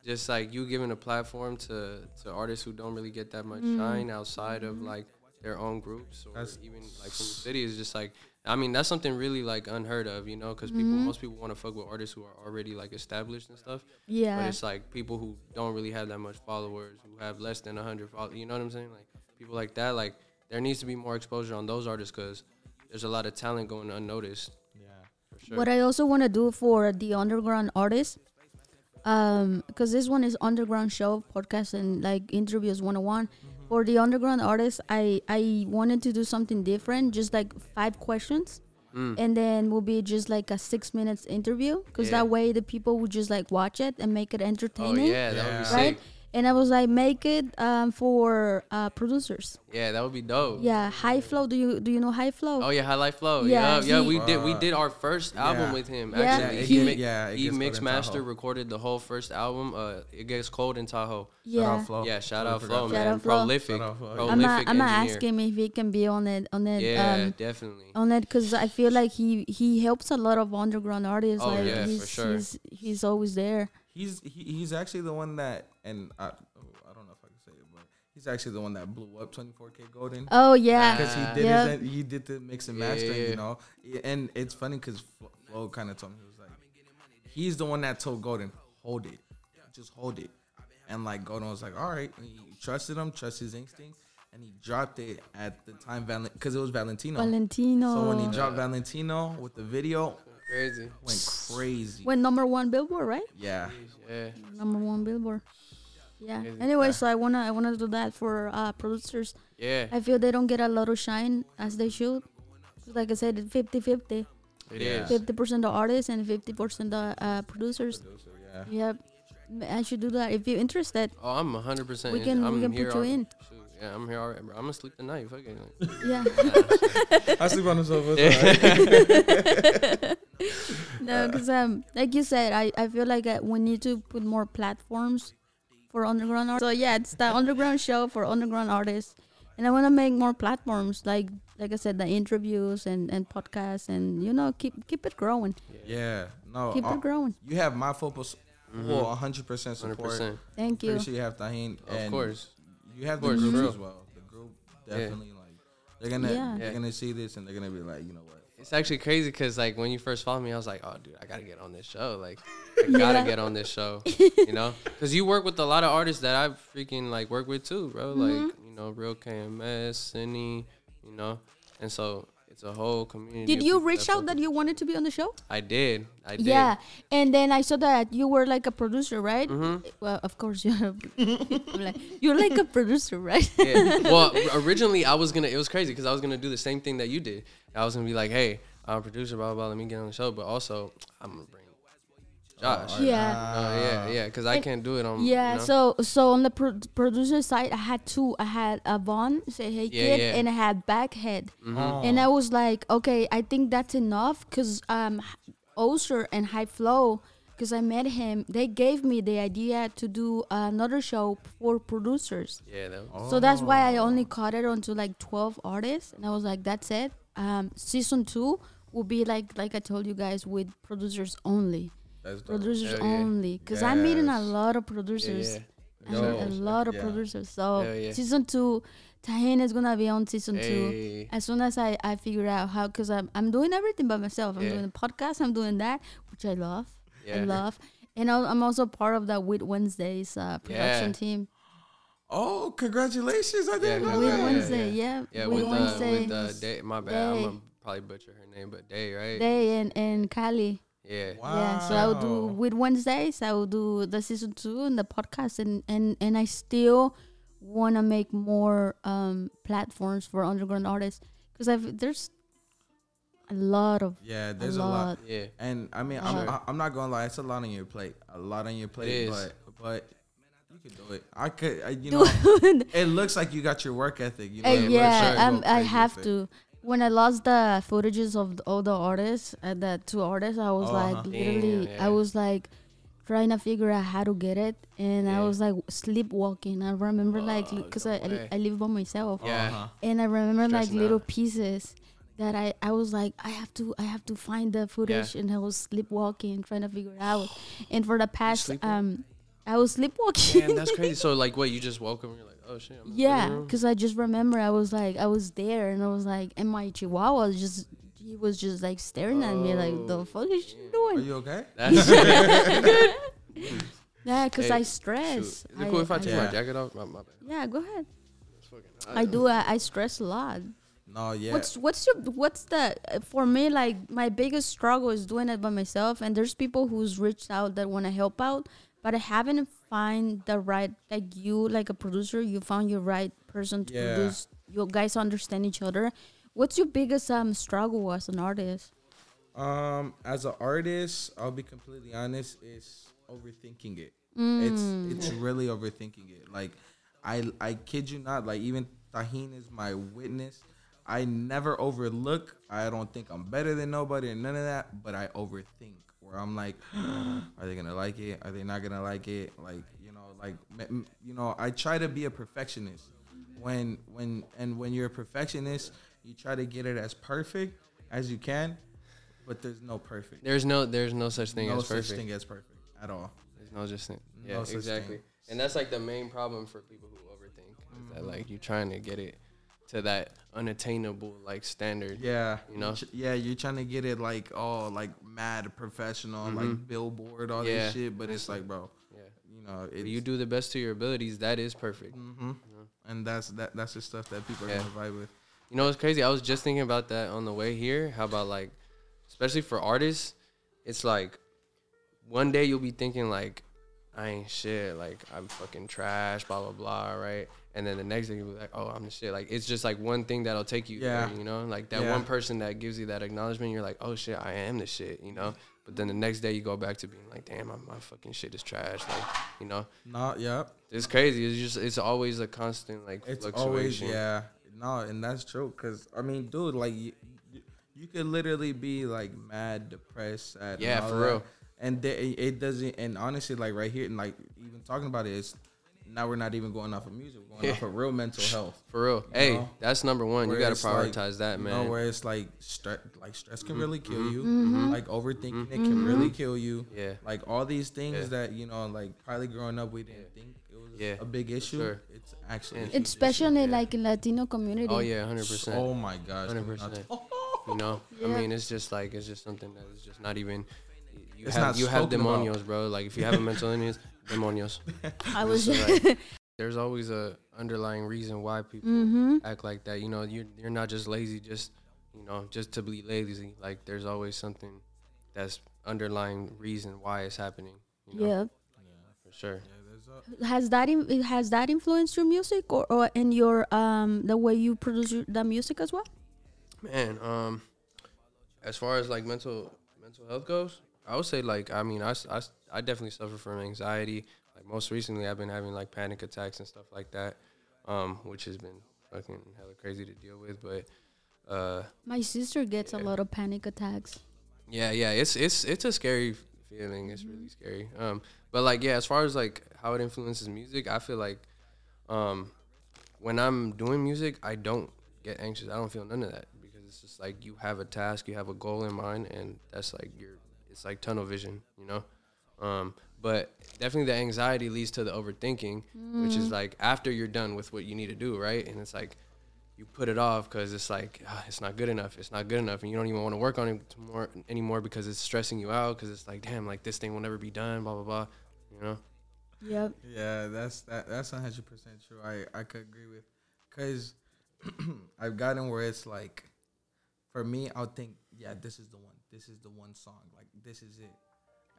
just like you giving a platform to to artists who don't really get that much mm-hmm. shine outside of like their own groups or That's- even like from the city is just like I mean that's something really like unheard of, you know, because people most people want to fuck with artists who are already like established and stuff. Yeah. But it's like people who don't really have that much followers, who have less than hundred followers. You know what I'm saying? Like people like that. Like there needs to be more exposure on those artists because there's a lot of talent going unnoticed. Yeah. For sure. What I also want to do for the underground artists, um, because this one is underground show podcast and like interviews 101. For the underground artists, I I wanted to do something different, just like five questions, Mm. and then will be just like a six minutes interview, because Yeah. that way the people would just like watch it and make it entertaining. Oh entertaining. yeah, that would be Yeah. sick. Right? and I was like, make it um, for uh, producers. Yeah, that would be dope. Yeah, High Flow. Do you do you know High Flow? Oh yeah, High Life Flow. Yeah, Yeah, yeah. he- We did we Uh, did our first album yeah. with him. Yeah, Actually, it he, get- yeah, he gets mixed master recorded the whole first album. Uh, it gets cold in Tahoe. yeah. Shout out Flo. Yeah, shout out forgot Flo, that. Shout man. out Flo. Prolific, Shout out Flo, prolific I'm gonna, I'm engineer. ask him if he can be on it on it Yeah, um definitely. on it because I feel like he he helps a lot of underground artists. Oh, like yeah, for sure. he's he's always there. He's he, he's actually the one that and I, oh, I don't know if I can say it, but he's actually the one that blew up 24K Golden. Oh yeah, because he did Yeah. his, he did the mix and Yeah, mastering, yeah. you know. And it's funny because Flo, Flo kind of told me he was like, he's the one that told Goldn, hold it, just hold it, and like Goldn was like, all right, and he trusted him, trust his instincts. and he dropped it at the time because it was Valentino. Valentino. so when he dropped Valentino with the video, Crazy. went crazy. went number one Billboard, right? yeah, Yeah. Number one Billboard. Yeah. Crazy. Anyway, so I wanna I wanna do that for uh, producers. Yeah. I feel they don't get a lot of shine as they should. Like I said, it's 50-50. It Yeah. is. 50% the artists and 50% the uh, producers. Producer, yeah. Yep. I should do that if you're interested. Oh, I'm 100. percent We can- we I'm can here put you al- in. Shoot, yeah, I'm here already, bro. I'm gonna sleep tonight. Fuck it. Yeah. I sleep on the sofa. it's all right. no, because um, like you said, I, I feel like uh, we need to put more platforms for underground art. So yeah, it's the underground show for underground artists, and I want to make more platforms like like I said, the interviews and, and podcasts, and you know keep keep it growing, yeah, no, keep uh, it growing. you have my full pos- Mhm. full 100 percent 100. support. percent Thank you. Pretty sure you have Tajin. Of course. You have the course, groups bro. as well. The group definitely like they're gonna Yeah. they're gonna see this and they're gonna be like, you know what? It's actually crazy because like when you first followed me, I was like, oh, dude, I gotta get on this show. Like, I gotta get on this show. You know, because you work with a lot of artists that I freaking like work with too, bro. Mm-hmm. Like, you know, real KMS, Cindy, you know, and so it's a whole community. Did you reach out that you wanted to be on the show? I did. I did. Yeah, and then I saw that you were like a producer, right? Mhm. Well, of course you're. Like, you're like a producer, right? yeah. Well, originally I was gonna. It was crazy because I was gonna do the same thing that you did. I was gonna be like, "Hey, I'm a producer, blah blah. blah let me get on the show." But also, I'm gonna bring Josh. Oh, Yeah. Oh yeah, yeah. Because I can't do it on. Yeah, you know? so so on the pro- producer side, I had two. I had a Vaughn say hey Yeah, kid, yeah. and I had Baghead, Mhm. Oh. and I was like, okay, I think that's enough, cause um, Oster and High Flow, cause I met him, they gave me the idea to do another show for producers. Yeah, that was, So that's why I Oh. only cut it onto like twelve artists, and I was like, that's it. Um, season two will be like like I told you guys with producers only, That's dope. producers Hell only, cause I'm meeting a Yes. lot of producers. I meet a lot of yeah. producers. So Hell yeah. season two, Tajin is gonna be on season two. Hey. As soon as I, I figure out how, cause I'm I'm doing everything by myself. I'm Yeah. doing the podcast. I'm doing that, which I love. I Yeah. love, and I'll- I'm also part of the With Wednesdays uh, production Yeah. team. Oh, congratulations! I didn't know With yeah, that. Wednesday, yeah. Yeah, With with uh, Wednesday. with uh, Day. My bad. I'm Day. gonna probably butcher her name, but Day, right? Day and and Cali. Yeah. Wow. Yeah, so I will do with Wednesdays. I will do the season two and the podcast, and and and I still want to make more um platforms for underground artists because I've there's a lot of Yeah, there's a lot. lot. Yeah. And I mean, I'm, I- I'm not gonna lie, it's a lot on your plate. A lot on your plate, is. but but you could do it. I could, I, you know, it. it looks like you got your work ethic. You know, Uh, yeah, like you I'm, go I crazy have to. When I lost the footages of the, all the artists, uh, the two artists, I was Oh, like uh-huh. literally, Damn, yeah. I was like trying to figure out how to get it, and I was like sleepwalking. I remember like Oh, because no I, I. I live by myself, Yeah. Uh-huh. and I remember like little out. pieces that I I was like I have to I have to find the footage, and I was sleepwalking trying to figure it out. And for the past um, I was sleepwalking. Damn, that's crazy. So like, what? You just woke up and you're like, oh shit. I'm Yeah, because I just remember I was like I was there and I was like, and my chihuahua was just he was just like staring at me like the Oh, fuck is she doing? Are you okay? That's Yeah, because Hey, I shoot. stress. Is it cool if I take Yeah. my jacket off? My, my yeah, go ahead. It's. I do. I, I stress a lot. No, yeah. What's what's your what's the uh, for me like my biggest struggle is doing it by myself and there's people who's reached out that want to help out but I haven't find the right like you like a producer you found your right person to Yeah. produce you guys understand each other what's your biggest um struggle as an artist Um, as an artist, I'll be completely honest. It's overthinking it. Mm. It's it's really overthinking it. Like I I kid you not. Like even Tajin is my witness. I never overlook. I don't think I'm better than nobody and none of that. But I overthink. Where I'm like, oh, are they gonna like it? Are they not gonna like it? Like you know, like you know, I try to be a perfectionist. When when and when you're a perfectionist, you try to get it as perfect as you can. But there's no perfect. There's no there's no such thing no as such perfect. thing as perfect at all. There's no just thing. No Yeah, such exactly. thing. And that's like the main problem for people who overthink. Is that mm-hmm. like you're trying to get it to that unattainable like standard. Yeah, You know? Yeah, you're trying to get it like oh, like mad professional, Mhm. like billboard, all Yeah. this shit. But it's like, bro, Yeah. you know, it's, you do the best to your abilities, that is perfect. hmm and that's that. That's the stuff that people are Yeah. gonna vibe with. You know it's crazy? I was just thinking about that on the way here. How about like, especially for artists, it's like one day you'll be thinking like, I ain't shit, like I'm fucking trash, blah blah blah, right? And then the next day you'll be like, oh, I'm the shit. Like it's just like one thing that'll take you Yeah. there, you know? Like that Yeah. one person that gives you that acknowledgement, you're like, oh shit, I am the shit, you know? But then the next day you go back to being like, damn, my, my fucking shit is trash, like, you know? Not yeah, It's crazy. It's just it's always a constant like it's fluctuation. always yeah. No, and that's true. Cause I mean, dude, like you, you could literally be like mad, depressed, sad. Yeah, for that. real. And they, it doesn't. And honestly, like right here, and like even talking about it, is now we're not even going off of music. We're going Yeah. off of real mental health. For real. Hey, know? that's number one. You gotta it's like, prioritize that, man. Mm-hmm. know, where it's like stress, like stress can really kill you. Mhm. Like overthinking it can really kill you. yeah. Like all these things Yeah. that you know, like probably growing up we didn't think it was Yeah, a big issue. sure. It's actually, a And- huge especially Yeah. like in Latino community. Oh yeah, hundred percent. Oh my gosh, can we not 100%. You know, I mean, it's just like it's just something that is just not even. You It's have not you have spoken about. demonios, bro. Like if you have a mental illness, demonios. I was. So, like, there's always a underlying reason why people mm-hmm. act like that. You know, you're you're not just lazy, just you know, just to be lazy. Like there's always something that's underlying reason why it's happening. You know, Yeah. for sure. Yeah, Has that in, has that influenced your music or, or in your um the way you produce your, the music as well? Man, um, as far as like mental mental health goes, I would say like I mean I, s- I, s- I definitely suffer from anxiety. Like most recently, I've been having like panic attacks and stuff like that, um, which has been fucking hella crazy to deal with. But uh, My sister gets a lot of panic attacks. yeah, yeah, it's it's it's a scary feeling. It's really scary. Um, but like yeah, as far as like how it influences music, I feel like um, when I'm doing music, I don't get anxious. I don't feel none of that because it's just like you have a task, you have a goal in mind, and that's like your it's like tunnel vision, you know. Um, but definitely the anxiety leads to the overthinking, which is like after you're done with what you need to do, right? And it's like you put it off because it's like ah, it's not good enough. It's not good enough, and you don't even want to work on it more anymore because it's stressing you out. Because it's like, damn, like this thing will never be done. Blah blah blah. You know? Yep. Yeah, that's that. That's one hundred percent true. I I could agree with, cause I've gotten where it's like, for me, I'll think, yeah, this is the one. This is the one song. Like this is it,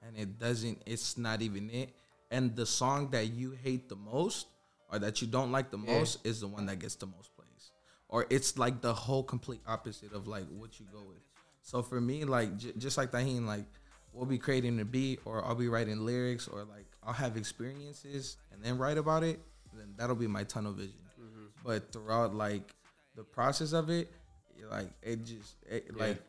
and it doesn't. It's not even it. And the song that you hate the most, or that you don't like the Yeah. most, is the one that gets the most plays, or it's like the whole complete opposite of like what you go with. So for me, like j- just like Tajin, like we'll be creating a beat, or I'll be writing lyrics, or like I'll have experiences and then write about it. Then that'll be my tunnel vision. Mm-hmm. But throughout like the process of it, like it just it, Yeah. like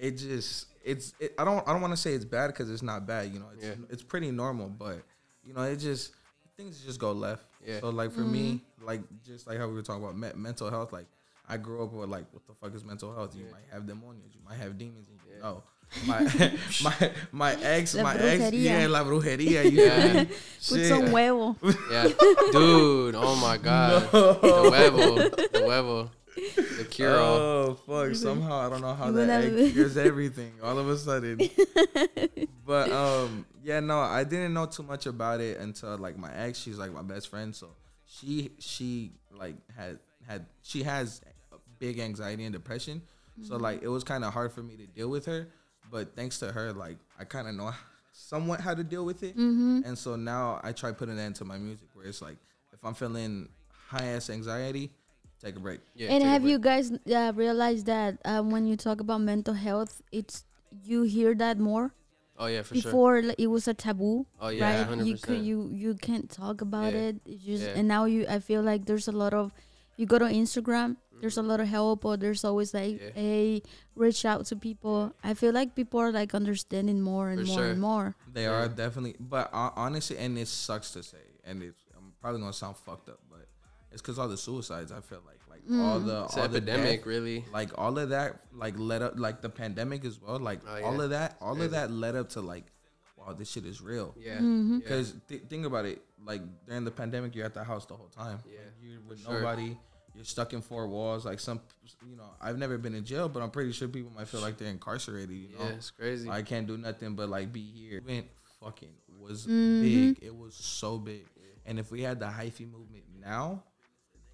it just it's it, I don't I don't want to say it's bad because it's not bad. You know, it's Yeah. it's pretty normal, but you know it just things just go left. Yeah. So like for me, mm-hmm. like just like how we were talking about me- mental health, like I grew up with like what the fuck is mental health? You Yeah. might have demonios, you might have demons in you. Yeah. No. My my my ex La my ex yeah la brujeria you Yeah. feel? Put some huevo. Yeah, dude. Oh my god. The huevo, the huevo, the cure all. Oh fuck! Somehow I don't know how that will egg cures everything all of a sudden. but um, yeah, no, I didn't know too much about it until like my ex. She's like my best friend, so she she like had had she has big anxiety and depression. So like it was kind of hard for me to deal with her, but thanks to her, like I kind of know somewhat how to deal with it. Mm-hmm. And so now I try putting that into my music, where it's like if I'm feeling high ass anxiety, take a break. Yeah, and have break. you guys uh, realized that um, when you talk about mental health, it's you hear that more? Oh yeah, for sure. before it was a taboo Oh yeah, right hundred you could you you can't talk about Yeah. it it's just Yeah. and now you i feel like there's a lot of you go to instagram there's a lot of help or there's always like Mm-hmm. Yeah. hey reach out to people i feel like people are like understanding more and For more sure. and more They Yeah. are definitely, but uh, honestly, and it sucks to say, and it's I'm probably gonna sound fucked up, but it's because all the suicides. I feel like, like all Mm. the It's all an the epidemic, death, really. like all of that, like led up, like the pandemic as well, like Oh, all of that, all Crazy. of that led up to like, wow, this shit is real. Yeah. Mhm. yeah. Because th- think about it, like during the pandemic, you're at the house the whole time. Yeah, Like, you're with sure. nobody. You're stuck in four walls. Like some, you know, I've never been in jail, but I'm pretty sure people might feel like they're incarcerated. You know, Yeah, it's crazy. I can't do nothing but like be here. Event fucking was Mhm. big. It was so big. And if we had the hyphy movement now,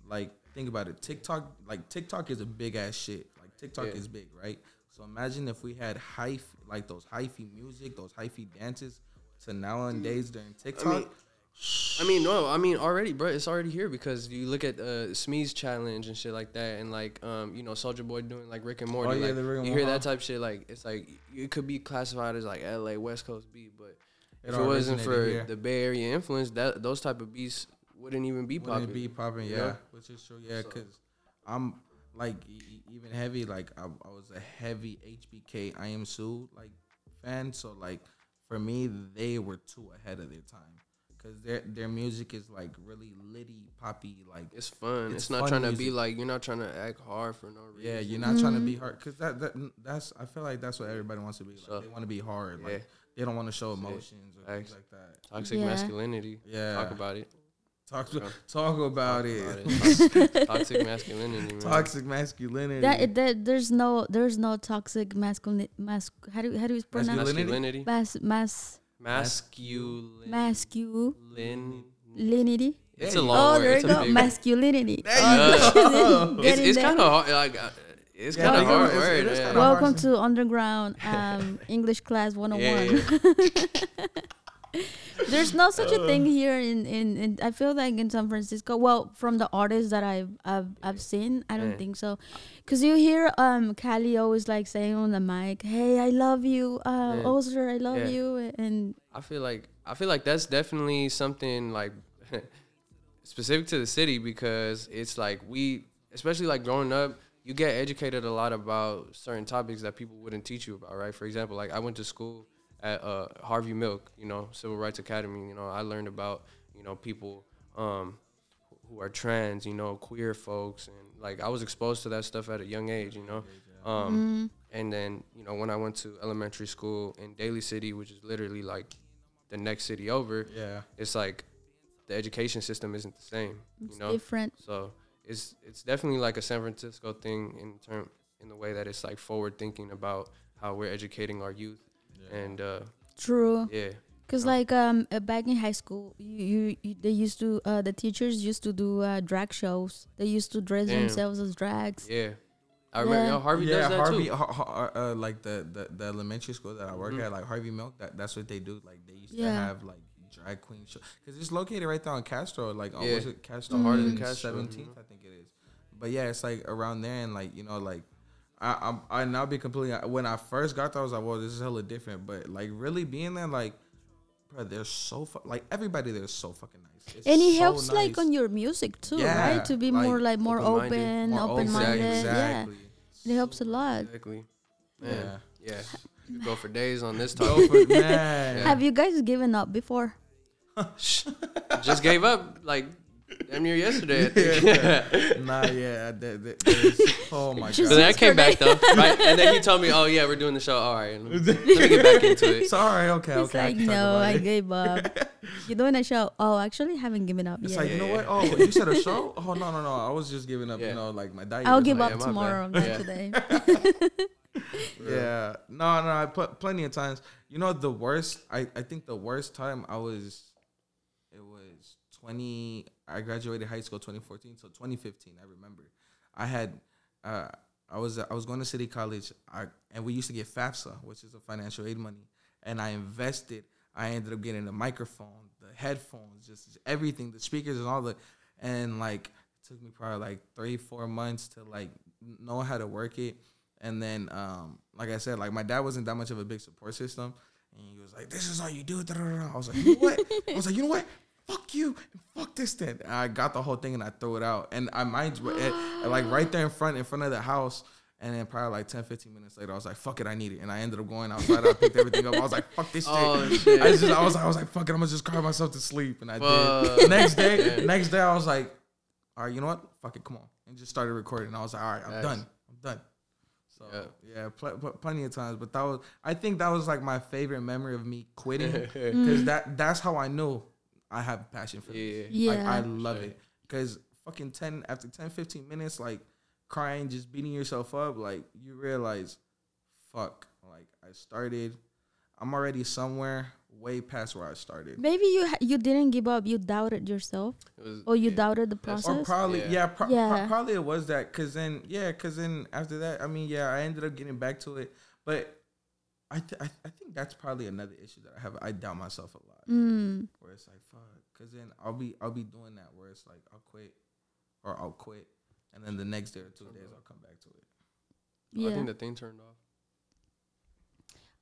like think about it. TikTok, like TikTok is a big ass shit. Like TikTok Yeah. is big, right? So imagine if we had hyphy, like those hyphy music, those hyphy dances to nowadays during TikTok. mean, I mean, no, I mean already, bro. It's already here because you look at uh, Smee's challenge and shit like that, and like um, you know, Soldier Boy doing like Rick and Morty. Oh, yeah, like, the Rick and you hear that type shit, like it's like it could be classified as like L.A. West Coast beat, but It if it wasn't for here. the Bay Area influence, that those type of beats wouldn't even be popping. Wouldn't be popping, yeah, Yeah. which is true, yeah, So- because I'm like e- even heavy, like I, I was a heavy HBK Iamsu like fan, so like for me they were too ahead of their time because their their music is like really litty poppy, like It's fun. It's It's, not fun trying to be like you're not trying to act hard for no reason. yeah, you're not trying to be mm-hmm. hard because that, that that's I feel like that's what everybody wants to be. Like, So- they want to be hard, Yeah. like they don't want to show emotions or things like that. Toxic Yeah. masculinity. Yeah, Talk about it. Talk Yeah. talk about Talk it. Toxic, toxic masculinity, man. Toxic masculinity. that, that there's no there's no toxic masculinity. mas how do how do you pronounce Masculinity? masculinity. mas mas Masculine. masculinity Masculinity. It's a you long oh word. there you go masculinity There Oh, you go. It's, it's kind of hard. Like, uh, it's Yeah, kind of like, hard it's- word. is yeah. Welcome hard. to Underground um, English Class 101. Yeah, There's no such a thing here in, in, in I feel like in San Francisco. Well, from the artists that I've I've, I've seen, I don't Yeah. think so. Cause you hear um Cali always like saying on the mic, "Hey, I love you, uh, Yeah. Ozer, I love Yeah. you," and I feel like I feel like that's definitely something like specific to the city because it's like we, especially like growing up, you get educated a lot about certain topics that people wouldn't teach you about, right? For example, like I went to school at uh, Harvey Milk, you know, Civil Rights Academy. You know, I learned about you know people um, who are trans, you know, queer folks, and like I was exposed to that stuff at a young age, you know. Um, and then you know when I went to elementary school in Daly City, which is literally like the next city over, Yeah. it's like the education system isn't the same, it's you know. different. So it's it's definitely like a San Francisco thing in term in the way that it's like forward thinking about how we're educating our youth, and uh, True. yeah, Cause No. like um uh, back in high school, you, you, you they used to uh the teachers used to do uh drag shows. They used to dress Damn. themselves as drags. yeah. I remember Yeah. yo, Harvey yeah, does that Harvey, too. Har- Har- uh, like the, the the elementary school that I work Mhm. at, like Harvey Milk. That that's what they do. Like they used to have like drag queen show because it's located right there on Castro. Like oh, Yeah. was it Castro? The heart of the Castro, seventeenth, mhm. I think it is. But yeah, it's like around there, and like you know, like I I'm I now be completely. When I first got there, I was like, well, this is hella different. But like really being there, like, bro, they're so fu- like everybody there is so fucking nice. It's And it so helps like on your music too, Yeah, right? To be like, more like more open-minded. open, More open minded. Yeah. Exactly. It helps a lot. Exactly. Man, Yeah. yeah. You go for days on this Go topic. for man. Have you guys given up before? Just gave up like damn near yesterday. I think. nah, yeah. That, that, there's- oh my Just- So then I came back though, right? And then he told me, "Oh yeah, we're doing the show. All right, let me, let me get back into it." Sorry. Okay. It's okay. I like can talk no, about I it. gave up. You're doing a show. Oh, actually, I haven't given up It's yet. like you know what? Oh, you said a show? Oh no, no, no! I was just giving up. Yeah. You know, like my diet. I'll give like- up yeah, tomorrow, bad. not Yeah. today. Yeah. No, no. I put plenty of times. You know, the worst. I I think the worst time I was. It was twenty. I graduated high school 2014, so 2015. I remember. I had. Uh, I was I was going to City College. I and we used to get FAFSA, which is a financial aid money, and I invested. I ended up getting the microphone, the headphones, just everything, the speakers and all the, and like it took me probably like three, four months to like know how to work it. And then, um, like I said, like my dad wasn't that much of a big support system, and he was like, "This is all you do. I was like, "You know what?" I was like, "You know what?" Fuck you, fuck this thing. And I got the whole thing and I threw it out. And I mind like right there in front, in front of the house. And then probably like 10, 15 minutes later, I was like, fuck it, I need it. And I ended up going outside. I picked everything up. I was like, fuck this oh, shit. Oh, shit. I, just, I, was, I was like, fuck it, I'm gonna just cry myself to sleep. And I fuck. did. next day, next day, I was like, all right, you know what? Fuck it, come on. And just started recording. And I was like, all right, I'm nice. done. I'm done. So yeah, yeah pl- pl- plenty of times. But that was, I think that was like my favorite memory of me quitting because that that's how I knew I have passion for yeah. this. Yeah, like, I love it because fucking ten after 10, 15 minutes, like crying, just beating yourself up, like you realize, fuck, like I started, I'm already somewhere way past where I started. Maybe you ha- you didn't give up. You doubted yourself, was, or you yeah. doubted the process. Or probably yeah, yeah, pro- yeah. Pro- probably it was that. Cause then yeah, cause then after that, I mean yeah, I ended up getting back to it, but. I, th- I, th- I think that's probably another issue that I have. I doubt myself a lot. Mm. Where it's like, fuck, because then I'll be I'll be doing that where it's like I'll quit or I'll quit, and then the next day or two days I'll come back to it. Yeah. I think the thing turned off.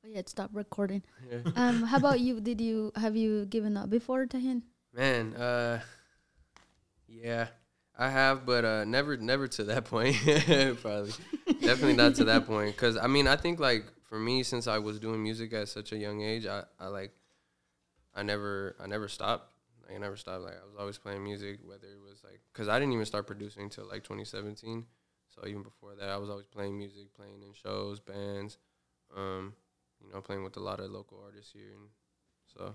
Oh yeah, it stopped recording. Yeah. Um, how about you? Did you have you given up before, Tajin? Man, uh, yeah, I have, but uh, never, never to that point. Probably, definitely not to that point. Cause I mean, I think like for me, since I was doing music at such a young age, I, I like, I never, I never stopped. I never stopped. Like I was always playing music, whether it was like, cause I didn't even start producing until like 2017. So even before that, I was always playing music, playing in shows, bands, um, you know, playing with a lot of local artists here, and so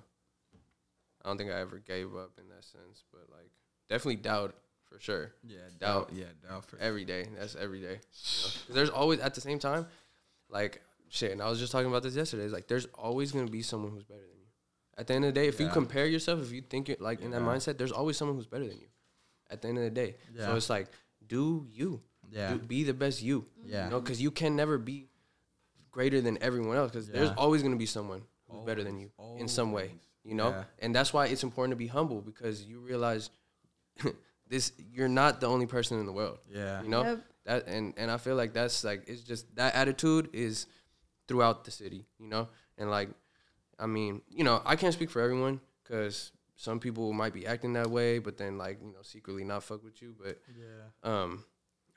I don't think I ever gave up in that sense. But like, definitely doubt for sure. Yeah, doubt. doubt yeah, doubt for every day. That's every day. You know? There's always at the same time, like shit. And I was just talking about this yesterday. It's like there's always gonna be someone who's better than you. At the end of the day, if yeah. you compare yourself, if you think you're like yeah. in that mindset, there's always someone who's better than you. At the end of the day, yeah. so it's like do you. Yeah. Do, be the best you. Yeah. You know, because you can never be greater than everyone else. Because there's always gonna be someone who's always, better than you always. in some way. You know, and that's why it's important to be humble because you realize this you're not the only person in the world. Yeah. You know yep. that, and and I feel like that's like it's just that attitude is throughout the city. You know, and like I mean, you know, I can't speak for everyone because some people might be acting that way, but then like you know, secretly not fuck with you. But yeah, um,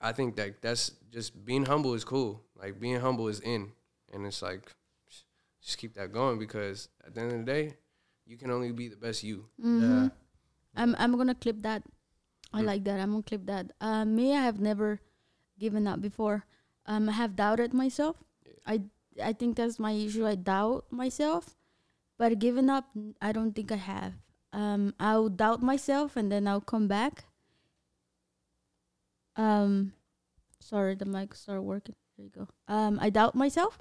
I think that that's just being humble is cool. Like being humble is in, and it's like just keep that going because at the end of the day, you can only be the best you. Mm-hmm. Yeah. I'm I'm gonna clip that. I mm. like that. I'm gonna clip that. Uh, me, I have never given up before. Um, I have doubted myself. Yeah. I I think that's my issue. I doubt myself, but giving up, I don't think I have. Um, I'll doubt myself and then I'll come back. Um, sorry, the mic started working. There you go. Um, I doubt myself,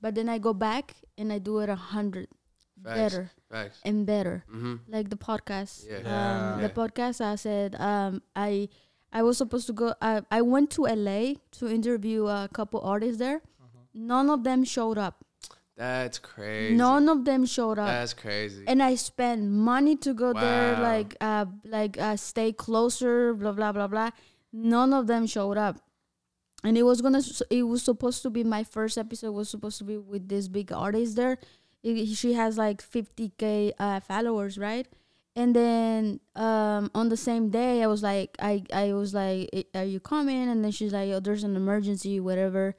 but then I go back and I do it a hundred better Facts. and better. Mm-hmm. Like the podcast. Yeah. Um, yeah. The podcast. I said um, I I was supposed to go. I I went to LA to interview a couple artists there. None of them showed up. That's crazy. None of them showed up. That's crazy. And I spent money to go wow. there, like uh, like uh, stay closer, blah blah blah blah. None of them showed up, and it was gonna. It was supposed to be my first episode. Was supposed to be with this big artist there. It, she has like 50k uh, followers, right? And then um, on the same day, I was like, I I was like, "Are you coming?" And then she's like, "Oh, there's an emergency, whatever.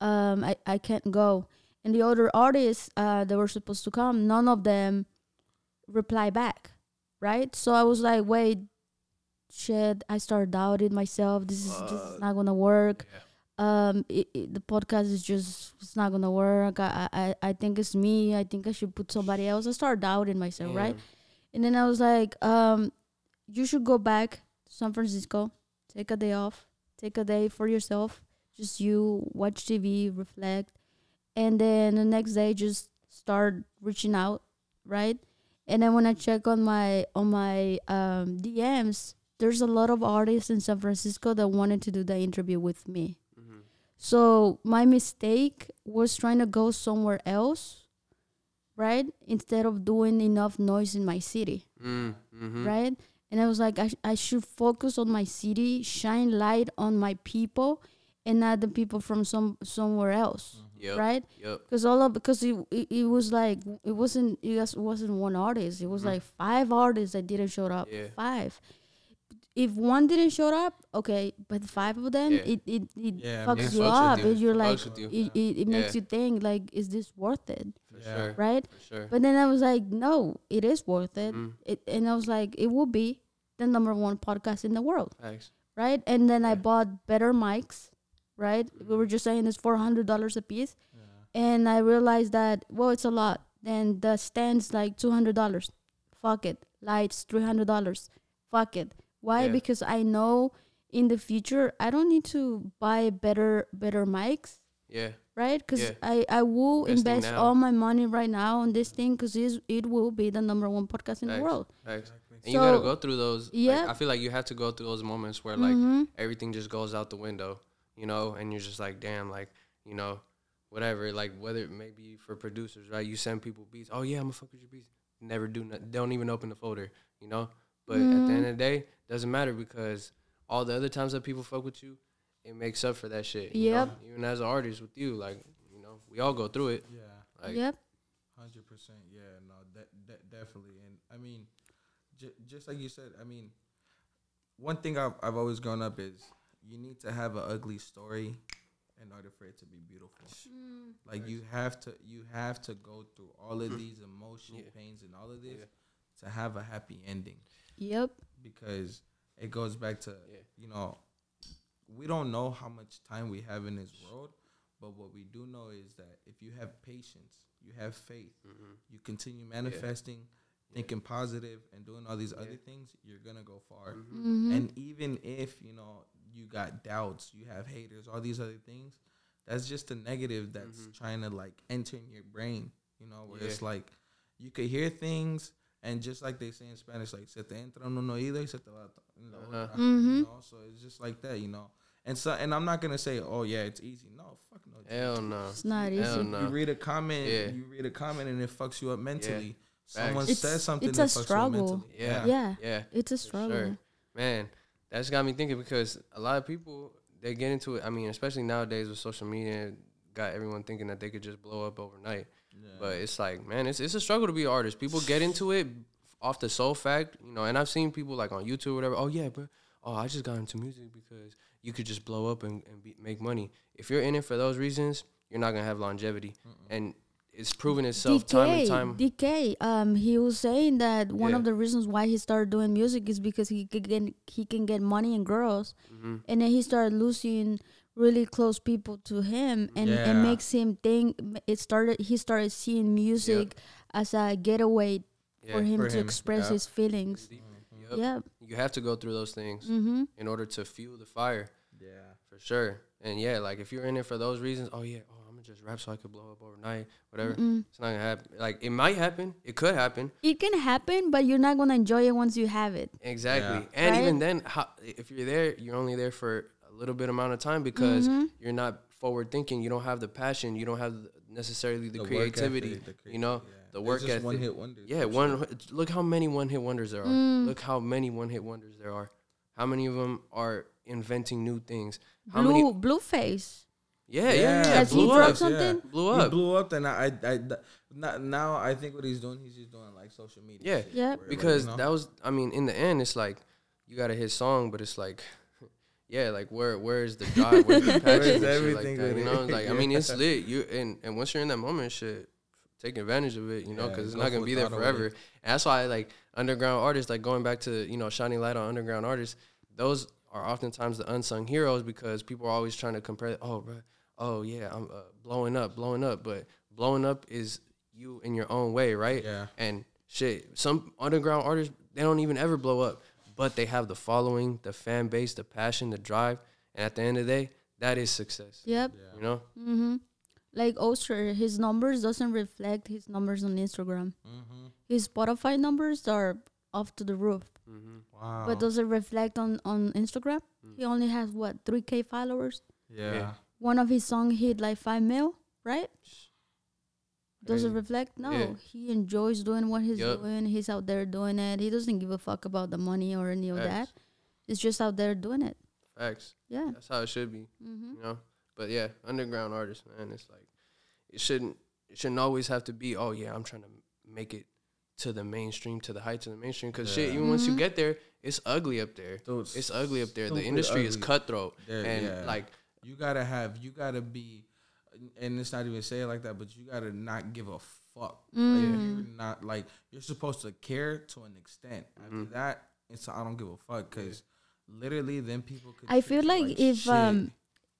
Um, I I can't go." and the other artists uh, that were supposed to come, none of them reply back, right? So I was like, wait, shit. I started doubting myself. This is, this is not gonna work. Yeah. Um, it, it, the podcast is just it's not gonna work. I, I I think it's me. I think I should put somebody else. I started doubting myself, right? And then I was like, um, you should go back to San Francisco, take a day off, take a day for yourself, just you watch TV, reflect and then the next day just start reaching out, right? And then when I check on my on my um, DMs, there's a lot of artists in San Francisco that wanted to do the interview with me. Mm-hmm. So my mistake was trying to go somewhere else, right? Instead of doing enough noise in my city, mm, mm-hmm. right? And I was like, I, sh- I should focus on my city, shine light on my people, and not the people from some somewhere else. Mm-hmm Yep. right? Yep. Because all of because it, it, it was like it wasn't it just wasn't one artist. It was Mhm. like five artists that didn't show up. Yeah. Five. If one didn't show up, okay, but five of them, Yeah. it it, it Yeah, fucks man. you Fucks up. you. And you're like, Fucks with you. it, it, it makes you think like, is this worth it? For Yeah. sure. Right? For sure. But then I was like, no, it is worth it. Mhm. it and I was like, it will be the number one podcast in the world, Facts. right? And then I bought better mics, right? We were just saying it's four hundred dollars a piece, Yeah. and I realized that well, it's a lot. Then the stands like two hundred dollars. Fuck it. Lights three hundred dollars. Fuck it. Why? Yeah. Because I know in the future I don't need to buy better better mics Yeah. right? Because Yeah. I, I will Investing invest all my money right now on this thing because it will be the number one podcast in the world. Exactly. And you gotta go through those. Yeah. Like, I feel like you have to go through those moments where like Mhm. everything just goes out the window, you know, and you're just like, damn, like, you know, whatever. Like whether it may be for producers, right? You send people beats. Oh yeah, I'm gonna fuck with your beats. Never do. Not, don't even open the folder, you know. But at the end of mm-hmm. the day, doesn't matter because all the other times that people fuck with you, it makes up for that shit. you know? Yep. Even as an artist with you, like, you know, we all go through it. Yeah. Like, yep. Hundred percent, yeah, no, that, that definitely, and I mean, j- just like you said, I mean, one thing I've I've always grown up is you need to have an ugly story in order for it to be beautiful. Like you have to you have to go through all of these emotional Yeah. pains and all of this Yeah. to have a happy ending Yep. because it goes back to Yeah. you know we don't know how much time we have in this world but what we do know is that if you have patience you have faith mhm. you continue manifesting thinking positive and doing all these other things you're gonna go far Mhm. Mm-hmm. and even if you know you got doubts you have haters all these other things that's just a negative that's Mhm. trying to like enter in your brain you know where it's like you could hear things and just like they say in spanish like se te entra en no oído y se te va en la Uh-huh. otra Mhm. you know so it's just like that you know and so and i'm not gonna say oh yeah it's easy no fuck no. Hell no. It's not Hell easy. no. you read a comment Yeah. you read a comment and it fucks you up mentally Facts. someone It's- says something it's that a fucks struggle. you up mentally Yeah. Yeah. Yeah. It's a struggle. sure. Man, that's got me thinking because a lot of people they get into it. I mean, especially nowadays with social media, got everyone thinking that they could just blow up overnight. Yeah. But it's like, man, it's it's a struggle to be an artist. People get into it off the sole fact, you know. And I've seen people like on YouTube or whatever. Oh yeah, but oh, I just got into music because you could just blow up and, and be, make money. If you're in it for those reasons, you're not gonna have longevity. And it's proven itself time and time. DK, um, he was saying that one Yeah. of the reasons why he started doing music is because he could get he can get money and girls, hmm and then he started losing really close people to him, and Yeah. it makes him think. It started. He started seeing music as a getaway Yeah. for him For to him, express yeah. his feelings. Yep. Yeah. You have to go through those things Mm-hmm. in order to fuel the fire. yeah For sure. And yeah, like if you're in it for those reasons, oh yeah, oh I'm gonna just rap so I could blow up overnight, whatever. Mm-mm. It's not gonna happen. Like it might happen. It could happen. It can happen, but you're not gonna enjoy it once you have it. Exactly. Yeah. And Right? even then, how, if you're there, you're only there for a little bit amount of time because Mhm. you're not forward thinking. You don't have the passion. You don't have the- necessarily the, work creativity. ethic, the you know, yeah. the work just ethic. one hit wonders. Yeah, one. sure. Look how many one hit wonders there are. Mm. Look how many one hit wonders there are. How many of them are inventing new things? How Blue many? Blueface. Yeah, yeah, yeah. Has he blew dropped up. something? Blew He blew up, and I, I, I not, now I think what he's doing, he's just doing like social media. Yeah, Yeah. where, like, because you know? that was i mean in the end it's like you got a hit song but it's like yeah like where where's the drive where's the passion Where's and shit like everything that, you know like i mean it's lit you and and once you're in that moment shit take advantage of it you know Yeah, because it's not gonna be there forever and that's why like underground artists like going back to you know shining light on underground artists those are oftentimes the unsung heroes because people are always trying to compare oh bro, oh yeah i'm uh, blowing up blowing up but blowing up is you in your own way right Yeah. and shit, some underground artists they don't even ever blow up, but they have the following, the fan base, the passion, the drive, and at the end of the day, that is success. Yep. Yeah. You know? Mm-hmm. Like Oster, his numbers doesn't reflect his numbers on Instagram. Mm-hmm. His Spotify numbers are off to the roof, Mm-hmm. Wow. but does it reflect on on Instagram? Mm. He only has what three k followers. yeah. Yeah. One of his song hit like five mil, right? Does it reflect? No. Yeah. He enjoys doing what he's Yup. doing. He's out there doing it. He doesn't give a fuck about the money or any of that. Facts. He's just out there doing it. Facts. Yeah. That's how it should be. Mm-hmm. You know? But yeah, underground artists, man, it's like it shouldn't it shouldn't always have to be. Oh yeah, I'm trying to make it to the mainstream, to the heights of the mainstream. Because shit, Yeah. even once you get there, it's ugly up there. Dude, It's ugly up there. The stupid industry is cutthroat, There- and yeah. like You gotta have, you gotta be, and it's not even say it like that, but you gotta not give a fuck. Like, Mm. you're not like you're supposed to care to an extent. After Mhm. that, it's I don't give a fuck because literally then people could. I feel you like if shit. um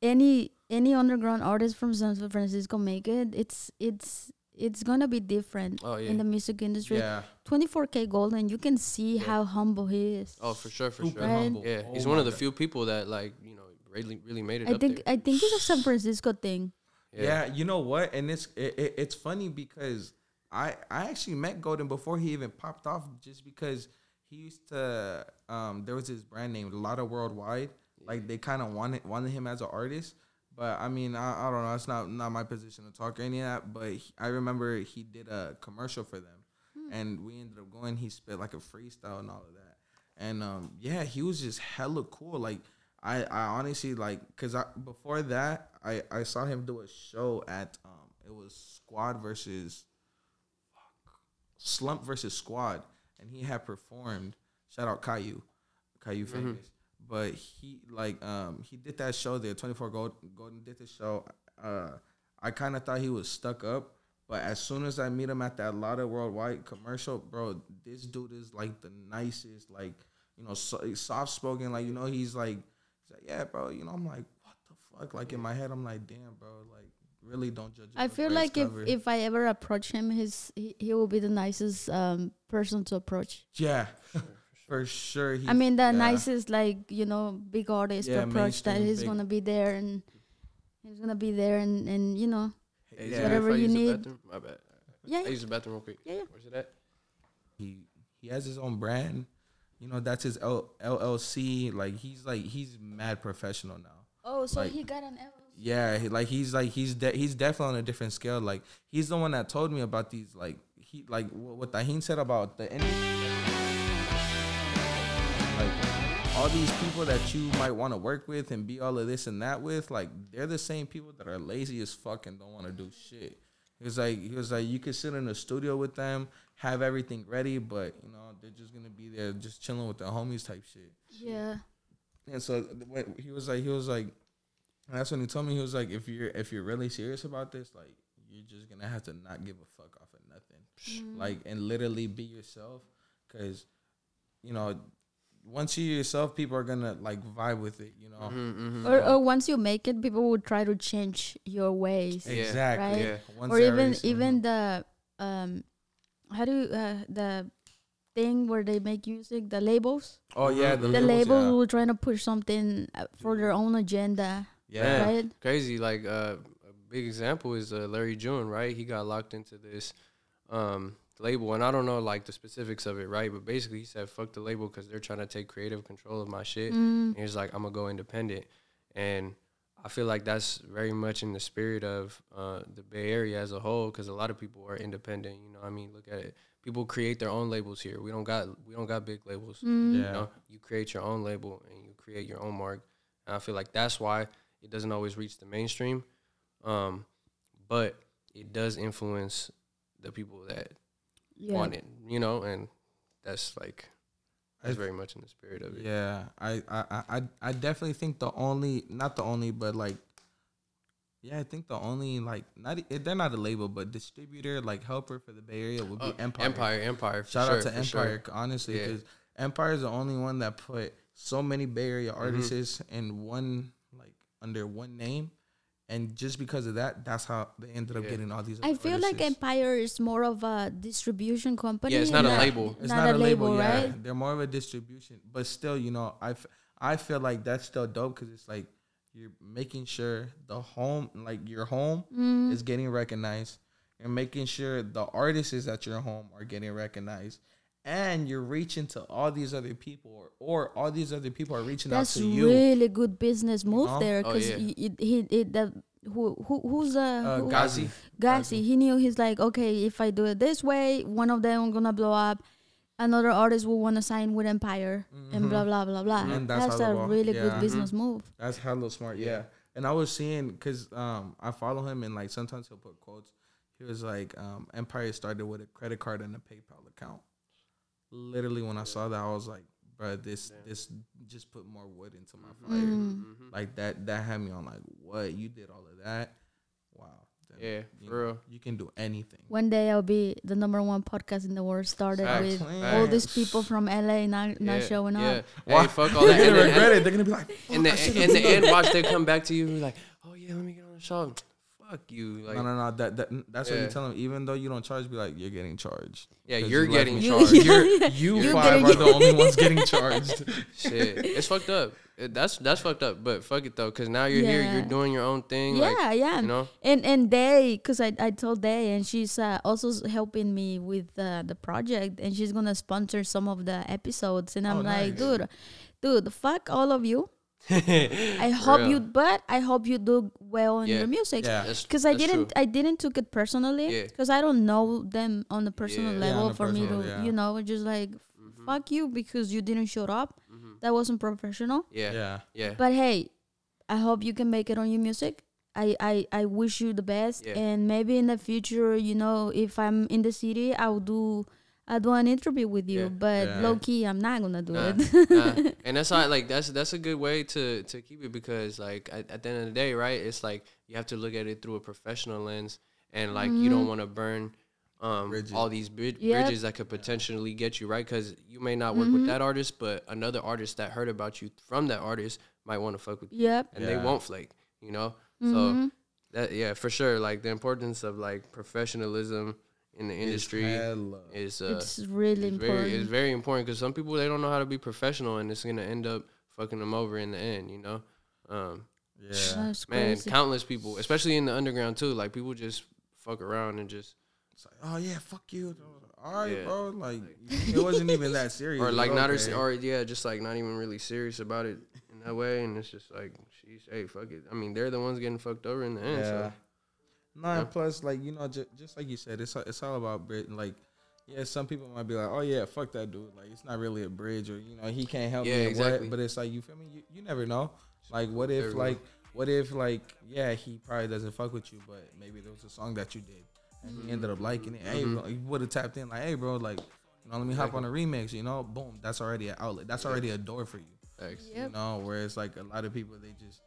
any any underground artist from San Francisco make it, it's it's it's gonna be different oh yeah, in the music industry. yeah, 24kGoldn, you can see Yeah. how humble he is. oh for sure, for super sure. Humble. Yeah, Oh he's one my of the God. few people that like you know really really made it I up think there. I think it's a San Francisco thing. Yeah. you know what? And it's it, it, it's funny because I I actually met Goldn before he even popped off, just because he used to um there was his brand name A Lotta Worldwide. Like they kind of wanted wanted him as an artist, but I mean I, I don't know. It's not not my position to talk or any of that. But he, I remember he did a commercial for them, and we ended up going. He spit like a freestyle and all of that. And um, yeah, he was just hella cool. Like I, I honestly like because I before that I I saw him do a show at um it was Squad versus Slump versus Squad, and he had performed. Shout out Caillou, Caillou famous. But he like um he did that show there. Twenty four Gold Goldn did the show. Uh, I kind of thought he was stuck up. But as soon as I meet him at that Lotta Worldwide commercial, bro, this dude is like the nicest, like you know, so, soft spoken. Like you know, he's like, he's like, yeah, bro. You know, I'm like, what the fuck? Like in my head, I'm like, damn, bro. Like really don't judge. I feel like if cover. if I ever approach him, his he, he will be the nicest um person to approach. yeah, for sure. I mean, the yeah. nicest like you know big artist Yeah, to approach that he's big- gonna be there and he's gonna be there and and you know Hey, Yeah. Whatever you need. My bad. yeah I use the bathroom real quick. Yeah, yeah. Where's it at? he he has his own brand. You know, that's his L- LLC. Like he's like he's mad professional now. Oh, so Like- he got an L. Yeah, he, like he's like he's de- he's definitely on a different scale. Like he's the one that told me about these like he like wh- what Tajin said about the industry. Like all these people that you might want to work with and be all of this and that with, like they're the same people that are lazy as fuck and don't want to do shit. He was like he was like you could sit in the studio with them, have everything ready, but you know they're just gonna be there just chilling with their homies type shit. Yeah. And so when he was like, he was like, that's when he told me he was like, if you're if you're really serious about this, like you're just gonna have to not give a fuck off of nothing, Mm. like and literally be yourself, because you know once you're yourself, people are gonna like vibe with it, you know. Mm-hmm, Or, or once you make it, people will try to change your ways. Yeah. Exactly. Right? Yeah. Once or they even already see- even the um, how do uh, the thing where they make music, the labels. oh yeah, the, The labels, labels yeah. will trying to push something uh, for their own agenda, yeah. Yeah. right? crazy. Like uh, a big example is uh, Larry June, right? He got locked into this um, label, and I don't know like the specifics of it, right? But basically, he said, "Fuck the label" because they're trying to take creative control of my shit. Mm. And he's like, "I'm gonna go independent," and I feel like that's very much in the spirit of uh, the Bay Area as a whole, because a lot of people are independent. You know, I mean, look at it. People create their own labels here. We don't got we don't got big labels. Mm. Yeah. You know, you create your own label and you create your own mark. And I feel like that's why it doesn't always reach the mainstream. Um, but it does influence the people that Yeah. want it, you know, and that's like that's very much in the spirit of it. Yeah, I, I, I, I- definitely think the only, not the only, but like, yeah, I think the only like, not they're not a label, but distributor like helper for the Bay Area would be Uh, Empire. Empire, Empire. Shout sure, out to for sure. Empire, honestly, Yeah. because Empire is the only one that put so many Bay Area Mm-hmm. artists in one like under one name, and just because of that, that's how they ended up Yeah. getting all these. I other feel like. Empire is more of a distribution company. Yeah, it's not a label. It's not, a label, yeah. right? They're more of a distribution, but still, you know, I, f- I feel like that's still dope because it's like you're making sure the home, like your home, Mm. is getting recognized. You're making sure the artists at your home are getting recognized, and you're reaching to all these other people, or, or all these other people are reaching That's out to you. really good business move know? there Oh, because yeah. he, he, he the who, who who's uh, Uh, who, Ghazi, Ghazi, he knew he's like, okay, if I do it this way, one of them gonna blow up. Another artist will want to sign with Empire and blah blah blah blah. And that's that's a ball- really yeah. good business move. That's hella smart. Yeah. And I was seeing because um I follow him and like sometimes he'll put quotes. He was like, um, Empire started with a credit card and a PayPal account. Literally, when I saw that, I was like, bro, this this just put more wood into my fire. Mm. Mhm. Like that that had me on like, what you did all of that? Wow. Then, Yeah, you for know, real. You can do anything. One day I'll be the number one podcast in the world. Started Facts, with facts. all these people from LA not not Yeah, showing yeah. up. Why? Hey, fuck all that. They're gonna regret it. They're gonna be like, in the "Fuck, I should've in the end, watch they come back to you and be like, oh yeah, let me get on the show. Fuck you. Like, no, no, no. That, that that's what you tell them. Even though you don't charge, be like, you're getting charged. Yeah, you're you getting charged. You- You're, Yeah. you You're five are the only ones getting charged. Shit, it's fucked up. It- That's that's fucked up. But fuck it though, because now you're here, you're doing your own thing. Yeah, like, yeah. You know, And and Day, cause I, I told Day, and she's uh, also helping me with uh, the project, and she's gonna sponsor some of the episodes. And I'm Oh, like, nice. dude, dude, fuck all of you. I I hope you, but I hope you do well in Yeah. your music. Yeah. That's, Cause I that's didn't, true. I didn't took it personally. Yeah. Cause I don't know them on the personal Yeah. Yeah, level on the for me to, yeah. you know, just like Mhm, fuck you because you didn't show up. mhm. That wasn't professional. Yeah, yeah, Yeah. But hey, I hope you can make it on your music. I, I, I wish you the best. Yeah. And maybe in the future, you know, if I'm in the city, I'll do I'll do an interview with you. Yeah. But Yeah. low key, I'm not gonna do Nah, it. nah. And that's how like that's that's a good way to to keep it because like at, at the end of the day, right? It's like you have to look at it through a professional lens, and like you don't want to burn. Um, Bridges. all these brid- Yep. bridges that could potentially get you right because you may not work with that artist, but another artist that heard about you from that artist might want to fuck with you, yep. and they won't flake, you know. Mhm. So that yeah, for sure. Like the importance of like professionalism in the industry Hella. is uh, it's really it's important. very, it's very important because some people they don't know how to be professional, and it's gonna end up fucking them over in the end. You know, um, Yeah. That's man, crazy. countless people, especially in the underground too. Like people just fuck around and just, It's like, oh yeah, fuck you. All right, Yeah. bro. Like it wasn't even that serious. or like not, okay. or yeah, just like not even really serious about it in that way, and it's just like, she's hey, fuck it. I mean, they're the ones getting fucked over in the end. Yeah. So No, Yeah. plus, like you know, just, just like you said, it's it's all about Brit. Like, yeah, some people might be like, oh yeah, fuck that dude. Like, it's not really a bridge, or you know, he can't help Yeah, me. exactly. What, but it's like you feel me. You, you never know. Like, what if like what if like yeah, he probably doesn't fuck with you, but maybe there was a song that you did, and he ended up liking it. Hey, Mhm. bro, you would have tapped in like, hey, bro, like. You know, let me hop on a remix. You know, boom. That's already an outlet. That's already a door for you. thanks. Yep. You know, whereas like a lot of people, they just,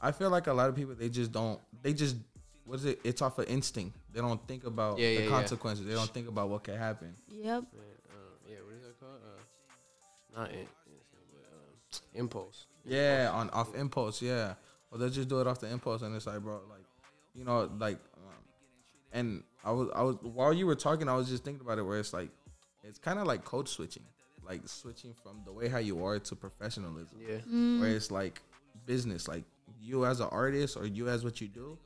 I feel like a lot of people, they just don't, they just, what is it? It's off of instinct. They don't think about Yeah, the yeah, yeah. consequences. They don't think about what can happen. Yep. Man, uh, yeah, what is that called? Uh, not in, but, um, impulse. Yeah, on off impulse. Yeah, or they'll just do it off the impulse, and it's like, bro, like, you know, like, um, and I was, I was while you were talking, I was just thinking about it, where it's like, it's kind of like code switching, like switching from the way how you are to professionalism. Yeah. Mm. where it's like business, like you as an artist or you as what you do.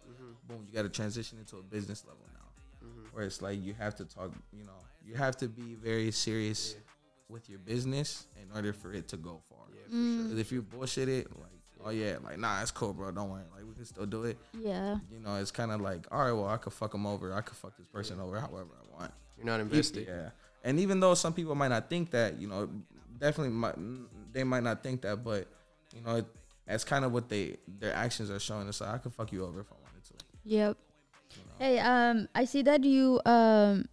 Boom, you got to transition into a business level now, Mhm. where it's like you have to talk, you know, you have to be very serious with your business in order for it to go far. Yeah, for Mm. sure. 'Cause if you bullshit it, like, oh yeah, like nah, it's cool, bro, don't worry, like we can still do it. Yeah. You know, it's kind of like, all right, well, I could fuck them over, I could fuck this person over however I want. You're not invested. Yeah, and even though some people might not think that, you know, definitely might they might not think that, but you know, it, that's kind of what they their actions are showing. It's like I could fuck you over if I wanted to. Yep. Hey, um, I see that you um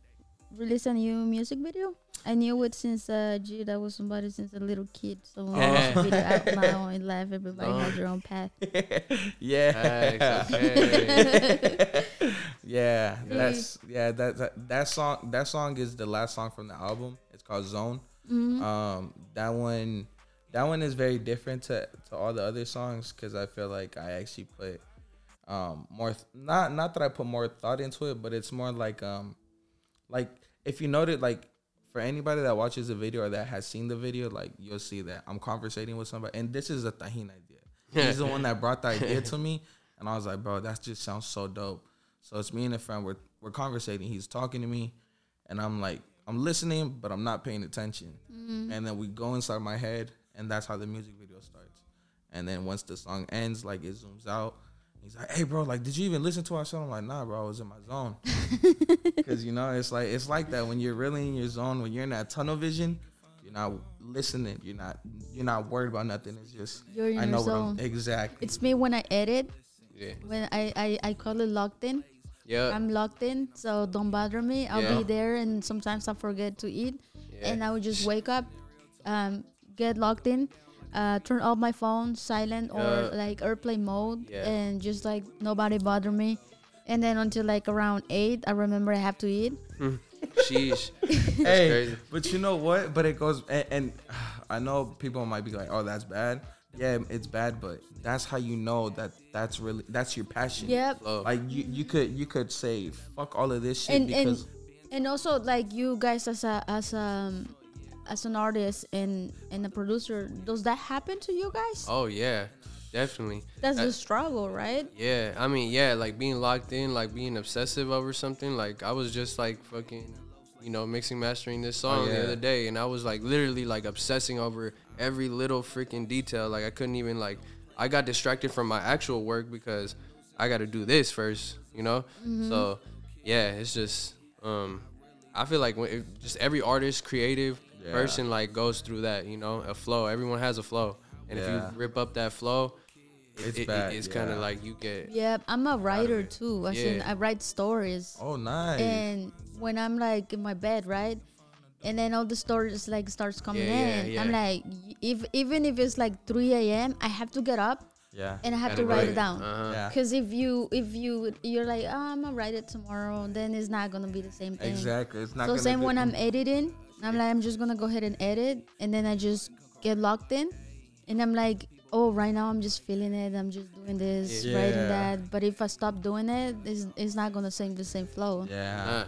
released a new music video. I knew it since uh, gee, that was somebody since a little kid. So when Yeah. the video out now in life, everybody has No. their own path. yeah, Facts, okay. yeah. That's yeah. That, that that song that song is the last song from the album. It's called Zone. Mhm. Um, that one, that one is very different to, to all the other songs because I feel like I actually put um more th- not not that I put more thought into it, but it's more like um like if you noted like for anybody that watches the video or that has seen the video, like you'll see that I'm conversating with somebody, and this is a Tajin idea. He's the one that brought the idea to me, and I was like, bro, that just sounds so dope. So it's me and a friend. We're we're conversating. He's talking to me, and I'm like, I'm listening, but I'm not paying attention. And then we go inside my head, and that's how the music video starts. And then once the song ends, like it zooms out. He's like, "Hey, bro, like, did you even listen to our song?" I'm like, "Nah, bro, I was in my zone." Because you know, it's like it's like that when you're really in your zone, when you're in that tunnel vision, you're not listening. You're not you're not worried about nothing. It's just You're in I your zone. what I'm exactly. It's me when I edit. Yeah. When I, I, I call it locked in. Yeah. I'm locked in, so don't bother me. I'll Yeah. be there, and sometimes I forget to eat, yeah. and I would just wake up, um, get locked in, uh, turn off my phone, silent or Yeah. like airplane mode, Yeah. and just like nobody bother me. And then until like around eight, I remember I have to eat. Mm. Sheesh. hey, crazy. but you know what? But it goes, and, and I know people might be like, "Oh, that's bad." Yeah, it's bad, but that's how you know that that's really that's your passion. Yep. Flow. Like you, you could you could say fuck all of this shit and and because and also like you guys as a as a as an artist and and a producer, does that happen to you guys? Oh yeah, definitely. That's Uh, the struggle, right? Yeah, I mean, yeah, like being locked in, like being obsessive over something. Like I was just like fucking, you know, mixing mastering this song yeah. the other day, and I was like literally like obsessing over every little freaking detail. Like I couldn't even like, I got distracted from my actual work because I got to do this first, you know. So yeah, it's just, um, I feel like when it, just every artist, creative Yeah. person, like goes through that, you know, a flow. Everyone has a flow, and if you rip up that flow. It's it- bad, It's kind of like you get Yeah, I'm a writer too. I in Yeah. I write stories. oh nice. And when I'm like in my bed, right? And then all the stories like starts coming Yeah, in. yeah, I'm like, if even if it's like 3 a.m., I have to get up yeah. and I have Gotta write write. it down. Uh-huh. yeah. Cause if you if you you're like, oh, I'm gonna write it tomorrow, then it's not gonna be the same thing. Exactly. It's not So gonna same be- when I'm editing, I'm like, I'm just gonna go ahead and edit, and then I just get locked in, and I'm like, oh, right now I'm just feeling it. I'm just doing this, writing that. But if I stop doing it, it's, it's not gonna sing the same flow. Yeah.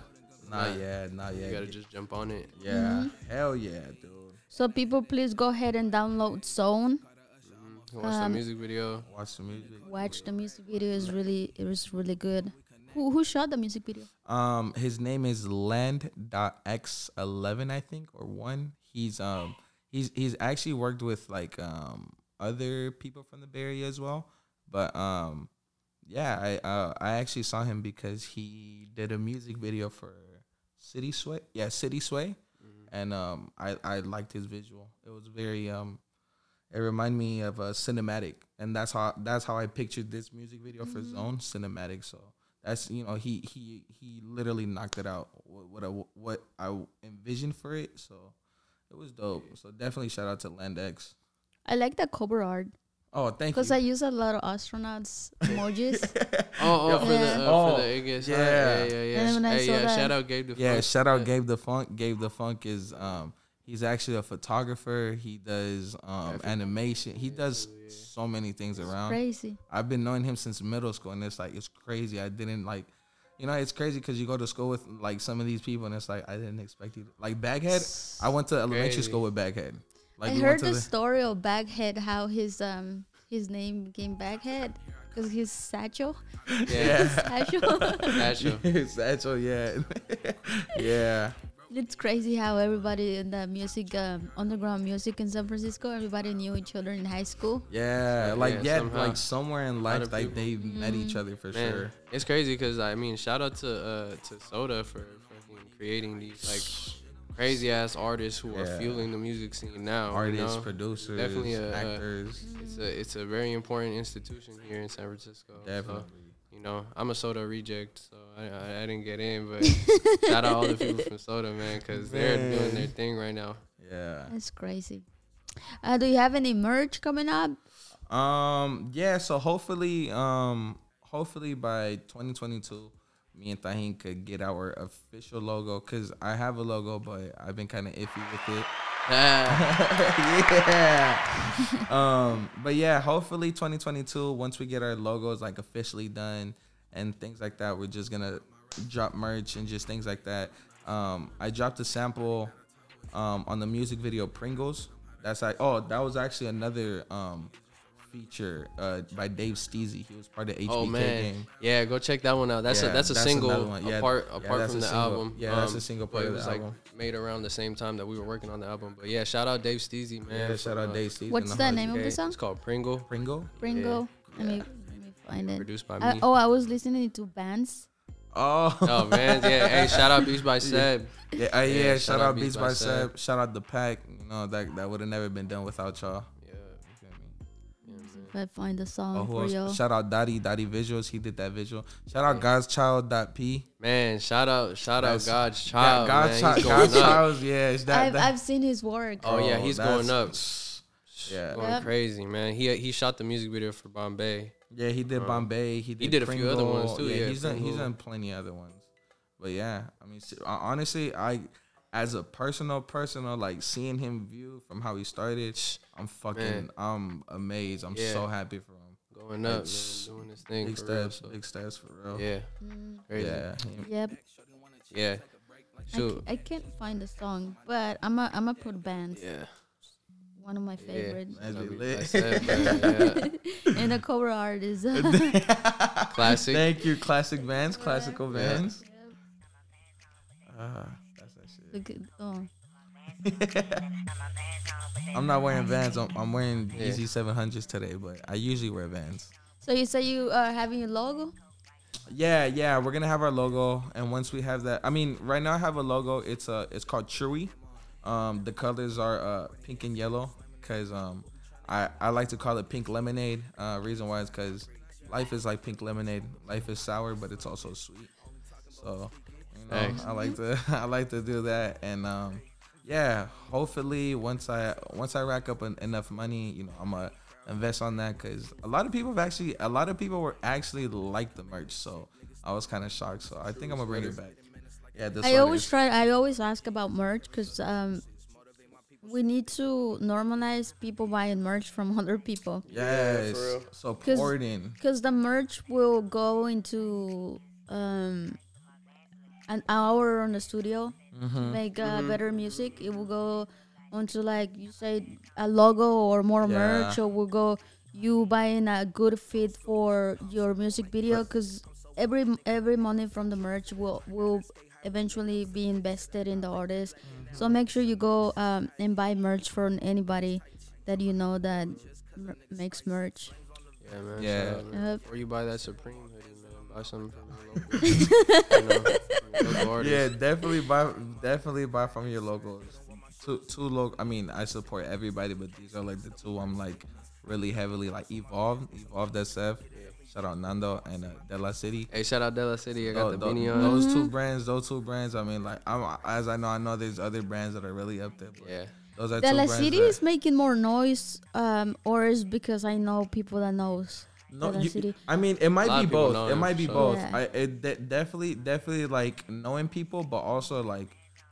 Nah, Not nah. yet. Not yet. you gotta just jump on it. yeah. Hell yeah, dude. So people, please go ahead and download Zone. Watch the Um, music video. Watch the music. Watch the music video. is really it was really good. Who who shot the music video? Um, his name is Land.x11, I think, or one. He's um he's he's actually worked with like um other people from the Bay Area as well. But um yeah, I uh, I actually saw him because he did a music video for City Sway. Yeah, City Sway. And um I, I liked his visual. It was very um it reminded me of a cinematic and that's how that's how I pictured this music video for Zone cinematic. So that's you know he he he literally knocked it out what what I, what I envisioned for it. So it was dope. So definitely shout out to Landex. I like the cover art Oh, thank you. because I use a lot of astronauts emojis. Oh, oh, for the Yeah. uh, Oh, for the AGS. yeah. Yeah, yeah, yeah. And when I Hey, saw yeah, that- shout out Gabe the Funk. yeah, shout out Yeah. Gabe the Funk. Gabe the Funk is um he's actually a photographer. He does um animation. He does so many things around. Crazy. I've been knowing him since middle school, and it's like it's crazy. I didn't like, you know, it's crazy because you go to school with like some of these people, and it's like I didn't expect you. To, like Baghead, I went to elementary Crazy. school with Baghead. Like I we heard went to the story of Baghead, how his um his name became Baghead because he's satchel. Yeah. satchel. Satchel. Satchel, yeah, yeah, it's crazy how everybody in the music, um, underground music in San Francisco, everybody knew each other in high school. yeah. Like Yeah, yeah, like somewhere in lot life, of like they people. met each other for Man, sure. it's crazy because I mean, shout out to uh to SOTA for fucking creating these like crazy ass artists who are Yeah. fueling the music scene now. you Artists, know? producers, Definitely a- a- actors, It's a it's a very important institution here in San Francisco. So, definitely. You know, I'm a SOTA reject, so I, I, I didn't get in, but shout out all the people from SOTA, man, because they're doing their thing right now. Yeah. That's crazy. Uh, do you have any merch coming up? Um. Yeah. So hopefully, um, hopefully by 2022, me and Tajin could get our official logo. Cause I have a logo, but I've been kind of iffy with it. yeah. um. But yeah, hopefully 2022. Once we get our logos like officially done and things like that, we're just gonna drop merch and just things like that. Um. I dropped a sample, um, on the music video Pringles. That's like oh that was actually another um feature uh by Dave Steezy. He was part of HBK oh man, game. yeah, go check that one out. That's Yeah, a that's a that's single one. Yeah, apart yeah, apart that's from the single. album. Yeah, that's a Um, single but part it of was the like album. made around the same time that we were working on the album. But yeah, shout out Dave Steezy, man. Yeah, shout out uh, Dave Steezy. What's and the name of the song? It's called Pringle, Pringle. Pringle. Let me let me find it. produced by Uh, me. oh, I was listening to bands. Oh, Oh man, yeah. Hey, shout out Beats by Seb. yeah, uh, yeah, Yeah, Shout, out Beats by Seb. Seb. Shout out the pack. You know that that would have never been done without y'all. I find the song Oh, who for else? you. Shout out Daddy, Daddy Visuals. He did that visual. Shout out God's Child. Dot P. Man, shout out, shout out That's- God's God- child. God's man. Child. He's God's going up. Child. Yeah, it's that. I've, that- I've seen his work. Oh yeah, he's going up. Yeah. Going Yep. crazy, man. He he shot the music video for Bombay. Yeah, he did Uh, Bombay. He did, did a few other ones, too, Yeah, yeah, he's done. He's Pringle. done plenty other ones. But yeah, I mean, honestly, I, as a personal, personal, like seeing him view from how he started, I'm fucking, Man. I'm amazed. I'm Yeah. so happy for him. Going up, man, doing this thing Big for real. steps, So, big steps for real. yeah, Mm, crazy. yeah. yep. Yeah. I, Shoot. ca- I can't find the song, but I'm a, I'm gonna put bands. Yeah. One of my favorites. That'd That'd be lit. like that, man, and the cover art is. uh. Classic. Thank you, classic bands, classical Yeah. bands. Ah, that's that shit. Look at, oh. I'm not wearing Vans. I'm, I'm wearing Yeah. Yeezy 700s today, but I usually wear Vans. So you say you are having a logo? Yeah, yeah, we're gonna have our logo, and once we have that, I mean, right now I have a logo. It's uh, it's called Chewy. Um, the colors are uh, pink and yellow, cause um, I I like to call it pink lemonade. Uh, reason why is cause life is like pink lemonade. Life is sour, but it's also sweet. So, you know, Thanks. I like to I like to do that, and um, yeah, hopefully once I once I rack up en- enough money, you know, I'm gonna invest on that because a lot of people have actually a lot of people were actually like the merch, so I was kind of shocked. So I think I'm gonna bring it back. Yeah, this I always try. I always ask about merch because um, we need to normalize people buying merch from other people. yes real. supporting. Because the merch will go into um, an hour on the studio, Mm-hmm. make uh, better music. It will go onto like you say a logo or more Yeah. merch, or will go you buying a good fit for your music video. Because every every money from the merch will will eventually be invested in the artist. Mm-hmm. So make sure you go um, and buy merch from anybody that you know that mer- makes merch. Yeah, man. Yeah. shout out, man. Yep. Or you buy that Supreme hoodie, man. Buy something from your local, you know, from your local artist. Yeah, definitely buy definitely buy from your locals. Two two local. I mean, I support everybody, but these are like the two I'm like really heavily like evolved, evolved SF. Shout out Nando and uh, De La City. Hey, shout out Della City. I got Tho- the tho- beanie on. Those Mm-hmm. two brands, those two brands. I mean, like I'm as I know, I know there's other brands that are really up there. But Yeah. those are The two La brands. City that- is making more noise, um, or is because I know people that knows. No, you, I mean, it might be both. It might be so- both. Yeah. I it de- definitely, definitely like knowing people, but also like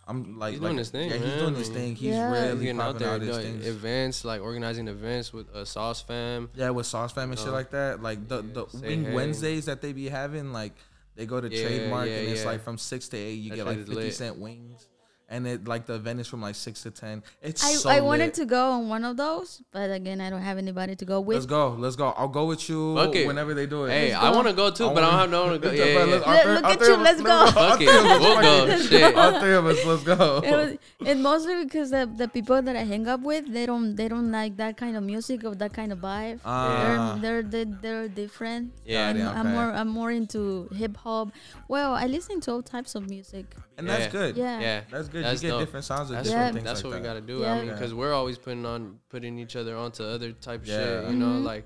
I'm like He's like, doing his thing, Yeah, he's doing I his thing. He's Yeah. really He's getting out popping there out his doing things. events, like organizing events with uh, Sauce Fam. Yeah, with Sauce Fam and shit like that. Like the yeah, the Wing hey. Wednesdays that they be having, like they go to Yeah, trademark yeah, and it's like from six to eight, you That get like is fifty lit. cent wings, and it like the event is from like six to ten. It's I, so I wanted lit. to go on one of those, but again, I don't have anybody to go with. Let's go, let's go. I'll go with you okay. whenever they do it. Hey, I want to go too, I but I don't have no one to go. Yeah, yeah, yeah. all Look- three- look all at three you, let's go. all three of us we'll go. Shit. All three of us, let's go. It was, and mostly because the, the people that I hang up with, they don't they don't like that kind of music or that kind of vibe. Ah. They're, they're they're they're different. Yeah, I'm, yeah, I'm more I'm more into hip hop. Well, I listen to all types of music. And that's Yeah. good. Yeah. Yeah, That's good. That's you get dope. different sounds of That's, different Yeah. things that's like what we got to do. Yeah. I mean, because we're always putting on putting each other onto other type shit. You know, Mhm. like,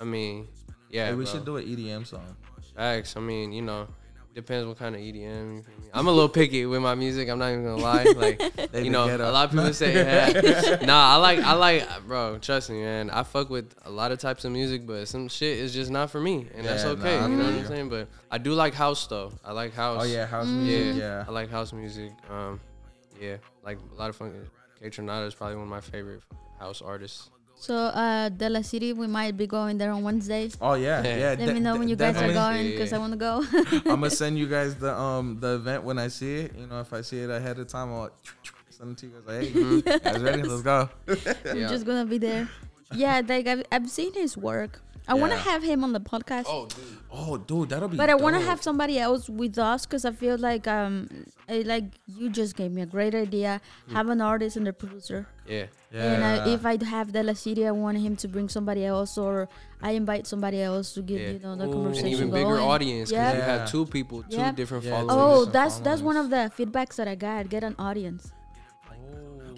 I mean, yeah. Hey, we bro. should do an EDM song. Facts. I mean, you know, depends what kind of EDM. You feel me? I'm a little picky with my music. I'm not even gonna lie. Like, you know, a lot of people say, yeah. nah, I like, I like, bro. Trust me, man. I fuck with a lot of types of music, but some shit is just not for me, and that's okay. nah, you know what. I'm saying? But I do like house though. I like house. Oh yeah, house Mm. music. Yeah, Yeah. I like house music. Um, yeah, like a lot of fun. Kaytranada is probably one of my favorite house artists. So uh, De La City, we might be going there on Wednesday. Oh yeah, Yeah. yeah. Let de- me know when you guys are going because. I want to go. I'm gonna send you guys the um the event when I see it. You know, if I see it ahead of time, I'll send it to you guys. Like, hey, Mhm. guys ready? Let's go. I'm Yeah. just gonna be there. Yeah, like I've, I've seen his work. I want to Yeah. have him on the podcast. Oh, dude. Oh, dude, that'll be. But I want to dope. have somebody else with us because I feel like um, I, like you just gave me a great idea. Have an artist and a producer, Yeah. and Yeah. uh, if I have De La City, I want him to bring somebody else, or I invite somebody else to give Yeah. you know the Ooh. An conversation even bigger going. audience because Yeah. you Yeah. have two people, two Yeah. different Yeah, followers. Oh, that's that's one of the feedbacks that I got. Get an audience.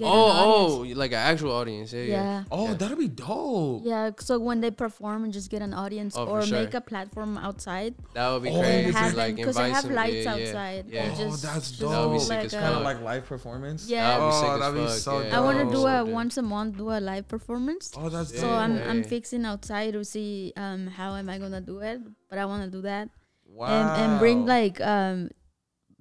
Get an Oh, audience. oh, like an actual audience. Yeah, yeah. yeah. Oh, Yeah. that'll be dope. Yeah, so when they perform and just get an audience Oh, or sure. make a platform outside That would be Oh, crazy. and have like them because I have some- lights yeah, yeah, outside. Yeah. and Oh, just, that's dope. That would be sick like as Kind of like live performance. Yeah. That would be Oh, sick as that'd be fuck, so yeah. I want to dope. do a dude. once a month do a live performance. Oh, that's So dope. I'm I'm fixing outside to see um how am I gonna do it, but I want to do that wow. and and bring like um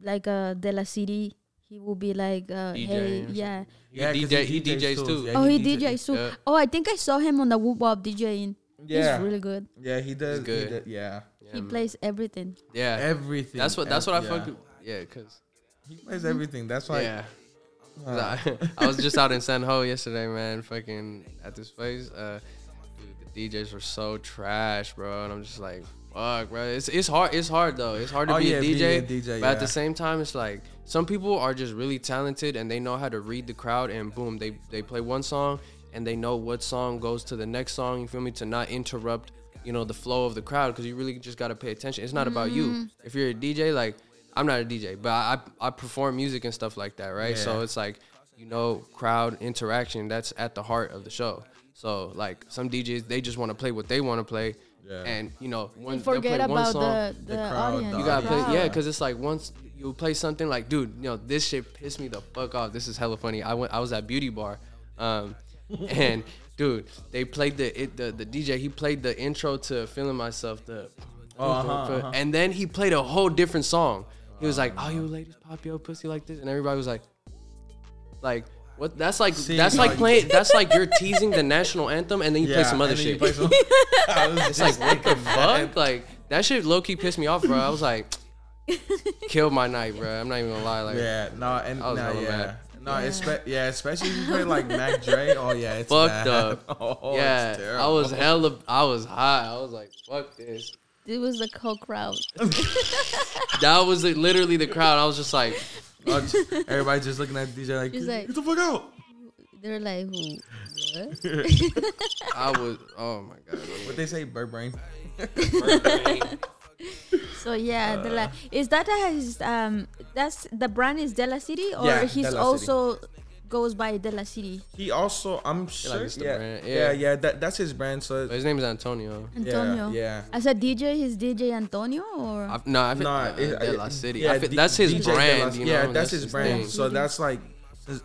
like uh De La City. He will be like uh hey yeah. yeah. He 'cause DJ he DJs too. Yeah, oh he DJs too. Yeah. Oh I think I saw him on the Whoop Wop DJing. Yeah, He's really good. yeah, he does. He good. does- yeah, Yeah, he man. plays everything. Yeah. everything. That's what that's what I Ev- fucked yeah. cause He plays everything. That's why. yeah. 'Cause Uh, I, I was just out in San Jo yesterday, man. Fucking at this place. Uh, dude, the DJs were so trash, bro. And I'm just like, fuck, bro. It's it's hard. It's hard though. It's hard to Oh, be yeah, a being DJ. a DJ, but at the same time, it's like some people are just really talented and they know how to read the crowd. And boom, they they play one song and they know what song goes to the next song. You feel me? To not interrupt, you know, the flow of the crowd because you really just gotta pay attention. It's not about you. Mm-hmm. If you're a DJ, like I'm not a DJ, but I I perform music and stuff like that, right? Yeah. So it's like you know crowd interaction that's at the heart of the show so like some djs they just want to play what they want to play Yeah. and you know when You they'll forget play one about song the, the, The crowd, audience. you gotta play yeah because it's like once you play something like dude you know this shit pissed me the fuck off this is hella funny i went i was at beauty bar um and dude they played the it, the the dj he played the intro to feeling myself the Oh, uh-huh, uh-huh. and then he played a whole different song he was like oh you ladies pop your pussy like this and everybody was like like what that's like See, that's no, like you- playing that's like you're teasing the national anthem and then you play some other and then you shit play some- I was it's like what the fuck? Like that shit low key pissed me off, bro. I was like, killed my night, bro. I'm not even gonna lie. Like, Yeah, no, and I was no, yeah. mad. No, espe- yeah, especially if you play like Mac Dre. Oh yeah, it's Fucked bad. up. Oh, yeah, it's I terrible. was hella, I was high. I was like, fuck this. It was the whole crowd. That was like, literally the crowd. I was just like, just- everybody just looking at the DJ like, He's like- get the fuck out. They're like, who? What? I was, oh my god. What they say, bird brain. So yeah, the la- is that his um that's the brand is De La City or Yeah, he's De La City. Also goes by De La City. He also, I'm sure, it's the yeah, yeah, yeah. yeah, That that's his brand. So But his name is Antonio. Antonio. yeah. As a DJ, he's DJ Antonio or I, no, I feel Nah, uh, it- De La City. yeah, I feel, D- that's his DJ brand. You know? yeah, that's, his brand. thing. So that's like,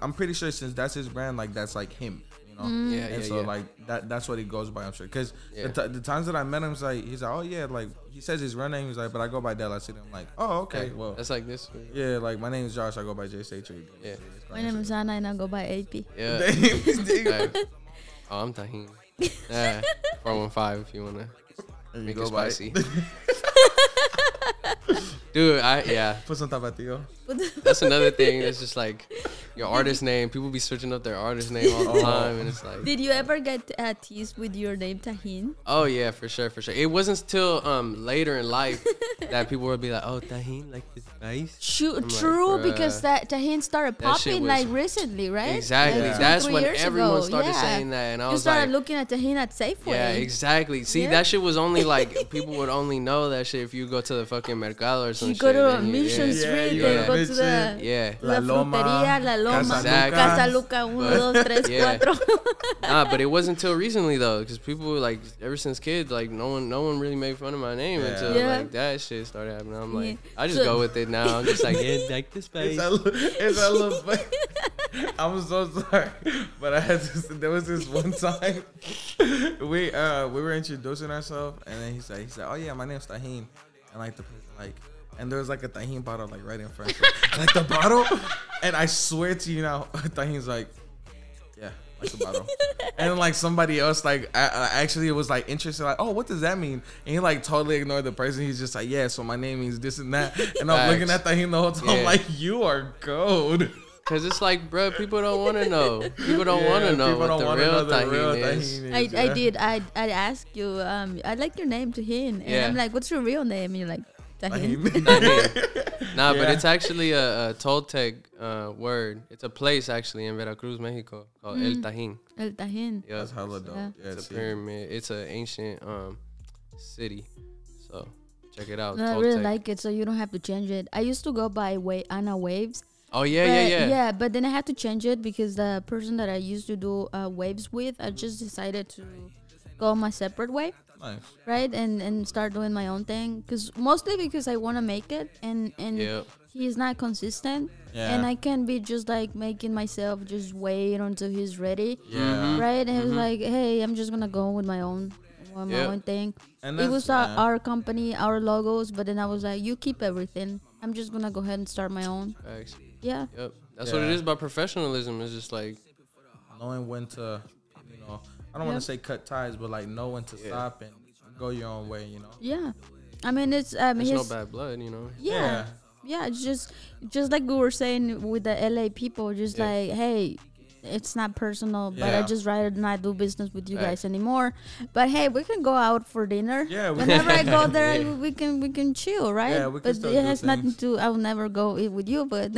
I'm pretty sure since that's his brand, like that's like him. You know. Yeah, And yeah, so yeah. like that that's what he goes by. I'm sure. Cause Yeah. the, t- the times that I met him, he's like he's like, oh yeah, like he says his real name. He's like, but I go by De La City. I'm like, oh okay, well That's like this. yeah, like my name is Josh. I go by J State Yeah. My name is Anna and I go by AP. Yeah. Yeah. Hey. Oh, I'm Tahini. Yeah. 415 if you want to make go it by- spicy. Dude, I, yeah. Put some tapatio. That's another thing. It's just like your artist name. People be switching up their artist name all the Oh. time. And it's like, Did you ever get uh, teased with your name Tajin? oh, yeah, for sure, for sure. It wasn't until um, later in life that people would be like, oh, Tajin, like this spice. True, I'm like, because that Tajin started popping was- like recently, right? Exactly. Like Yeah. That's three when years everyone ago. started yeah. saying that. And I You was started like, looking at Tajin at Safeway. Yeah, exactly. See, Yeah. that shit was only like people would only know that shit if you go to the fucking mercado or some You shit. go to then you- Mission yeah. Yeah, Street, you then gotta go to the. Yeah. La, La Loma, Frutería, La Loma, Casa Exactly. Luca. Casa Luca, uno, But- dos, tres, Yeah. cuatro. Nah, but it wasn't until recently though, because people were like ever since kids, like no one, no one really made fun of my name Yeah. until Yeah. like that shit started happening. I'm like, Yeah. I just So- go with it now. I'm just like, yeah, like this It's space. a, li- it's a little bit. I'm so sorry, but I had to. There was this one time we uh we were introducing ourselves, and then he said he said, "Oh yeah, my name's Tajin," and like the like, and there was like a Tajin bottle like right in front, of him. like the bottle, and I swear to you now, Tajin's like, yeah. Like the bottle, and like somebody else like I, I actually was like interested like oh what does that mean and he like totally ignored the person he's just like yeah so my name means this and that and I'm looking at Facts. Tajin the whole time Yeah. like you are gold Cause it's like, bro, people don't want to know. People don't Yeah, want to know what the real know the Tahini is. Tahini I, is, I did. I I asked you. Um, I like your name, Tajin, and Yeah. I'm like, "What's your real name?" And you're like, Tajin. Tahini. Tahini. Nah, but it's actually a, a Toltec uh, word. It's a place actually in Veracruz, Mexico, called El Tajín. El Tajín. Yeah, That's hella dope. Yeah. Yeah, it's a see. pyramid. It's an ancient um city. So check it out. No, I really like it, so you don't have to change it. I used to go by Wa- Anna Waves, Oh yeah, but, yeah, yeah. Yeah, but then I had to change it because the person that I used to do uh, waves with, I just decided to go my separate way, Nice. right? And and start doing my own thing. Cause mostly because I want to make it, and and Yep. he's not consistent, Yeah. and I can't be just like making myself just wait until he's ready, yeah. Right? And it was mm-hmm. like, hey, I'm just gonna go with my own. on My Yep. own thing. And It was our, yeah. our company, our logos, but then I was like, you keep everything. I'm just gonna go ahead and start my own. Facts. Yeah. Yep. That's what it is about professionalism. It's just like knowing when to, you know, I don't want to say cut ties, but like know when to Yeah. stop and go your own way. You know. Yeah. I mean, it's um, there's no his, bad blood, you know. yeah, yeah. It's just, just like we were saying with the LA people, just Yeah. like, hey, it's not personal, but I just rather not do business with you Facts. guys anymore. But hey, we can go out for dinner. Yeah, we- Whenever I go there, Yeah. we can we can chill, right? Yeah, we can but still it do has nothing things. to. I will never go eat with you, but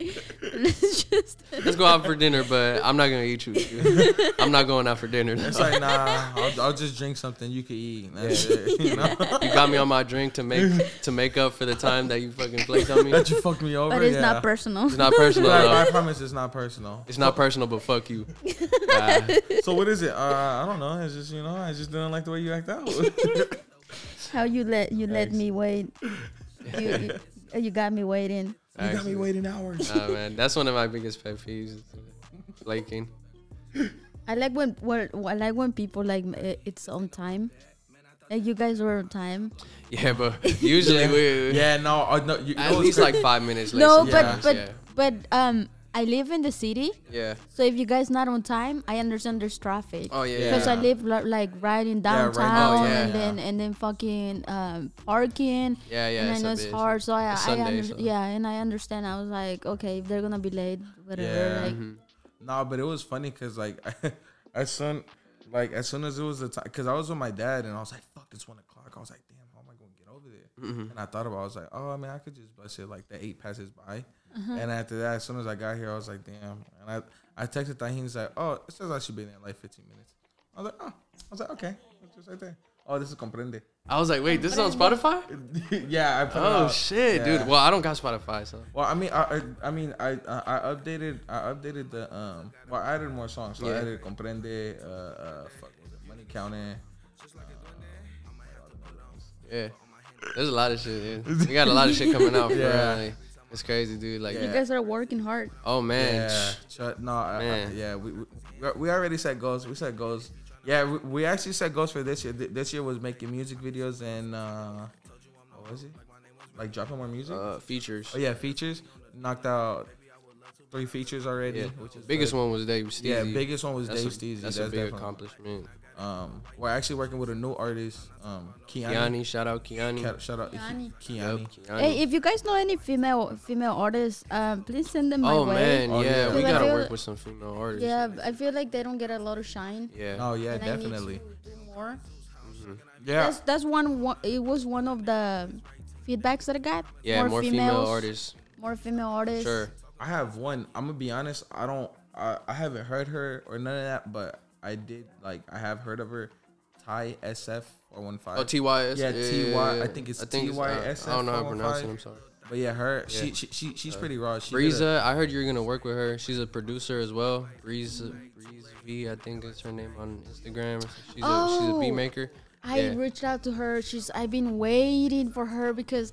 it's just. Let's go out for dinner, but I'm not gonna eat you. I'm not going out for dinner. It's though. like nah, I'll, I'll just drink something you can eat. and That's it. You know. you got me on my drink to make to make up for the time that you fucking flaked on me. that you fucked me over. But it's yeah. not personal. It's not personal But I, I though. promise it's not personal. It's not personal, but fuck you. So what is it? Uh, I don't know. It's just you know, I just didn't like the way you act out. How you let you let me wait? You, you, you got me waiting. you got me waiting hours. Nah, man, that's one of my biggest pet peeves. is, Flaking. I like when, when I like when people like it's on time. Like you guys were on time. Yeah, but usually we Yeah, no, uh, no. You, at least like five minutes late. No, Yeah. but but yeah. but um, I live in the city, yeah. so if you guys not on time, I understand there's traffic. Oh yeah. Because I live li- like right in Yeah, right downtown, now, yeah. and then and then fucking um, parking, Yeah, yeah. and it's I know it's hard. So I, It's I under- so- yeah, and I understand. I was like, okay, if they're gonna be late, whatever. Yeah. Like, Mhm. No, but it was funny because like as soon like as soon as it was the time because I was with my dad and I was like, fuck, it's one o'clock. I was like, damn, how am I gonna get over there? Mhm. And I thought about, it, I was like, oh, I mean, I could just bust it like the eight passes by. Uh-huh. And after that, as soon as I got here, I was like, damn. And I I texted Tajin, he's like, oh, it says I should be there in like 15 minutes. I was like, oh, I was like, okay, it's just right there. Oh, this is comprende. I was like, wait, this is on Spotify? yeah, I put it Oh shit, Yeah. dude. Well, I don't got Spotify, so Well, I mean, I, I, I mean, I, I, I updated, I updated the, um, well, I added more songs. So I Yeah. added comprende, uh, uh, fuck, was it money counting? yeah. There's a lot of shit. Dude. We got a lot of shit coming out. For Yeah. real, like, it's crazy, dude. Like, you guys are working hard. oh man, Yeah, Ch- no, I, I, Man. yeah, we, we we already set goals. We set goals. Yeah, we, we actually set goals for this year. Th- This year was making music videos and uh, what was it? Like dropping more music. uh, features. oh yeah, features. Knocked out three features already. Yeah, which is biggest good. one was Dave Steezy. Yeah, biggest one was That's Dave a, Steezy. That's, That's, a big definitely- accomplishment. Um, we're actually working with a new artist, um, Kiani. Kiani, shout out Kiani. Ca- Shout out Kiani. Kiani. Yep, Kiani. Kiani. Hey, if you guys know any female female artists, um, please send them my oh way. man, Oh, yeah, yeah. we gotta feel- work with some female artists. Yeah, I feel like they don't get a lot of shine. yeah. Oh yeah, and I need definitely. to do more. Yeah. That's that's one, one. It was one of the feedbacks that I got. Yeah, more, female females, artists. More female artists. Sure. I have one. I'm gonna be honest. I don't. I, I haven't heard her or none of that, but I did like I have heard of her. Ty SF four one five. Oh, TYS. Yeah, TY I think it's I think TYSF uh, I don't know how to pronounce it. I'm sorry. But yeah, her. Yeah. She, she she she's pretty raw. She did Breeza, I heard you're gonna work with her. She's a producer as well. Breeze, Breeze V, I think is her name on Instagram. She's a she's a beat Oh. maker. I Yeah. reached out to her. She's. I've been waiting for her because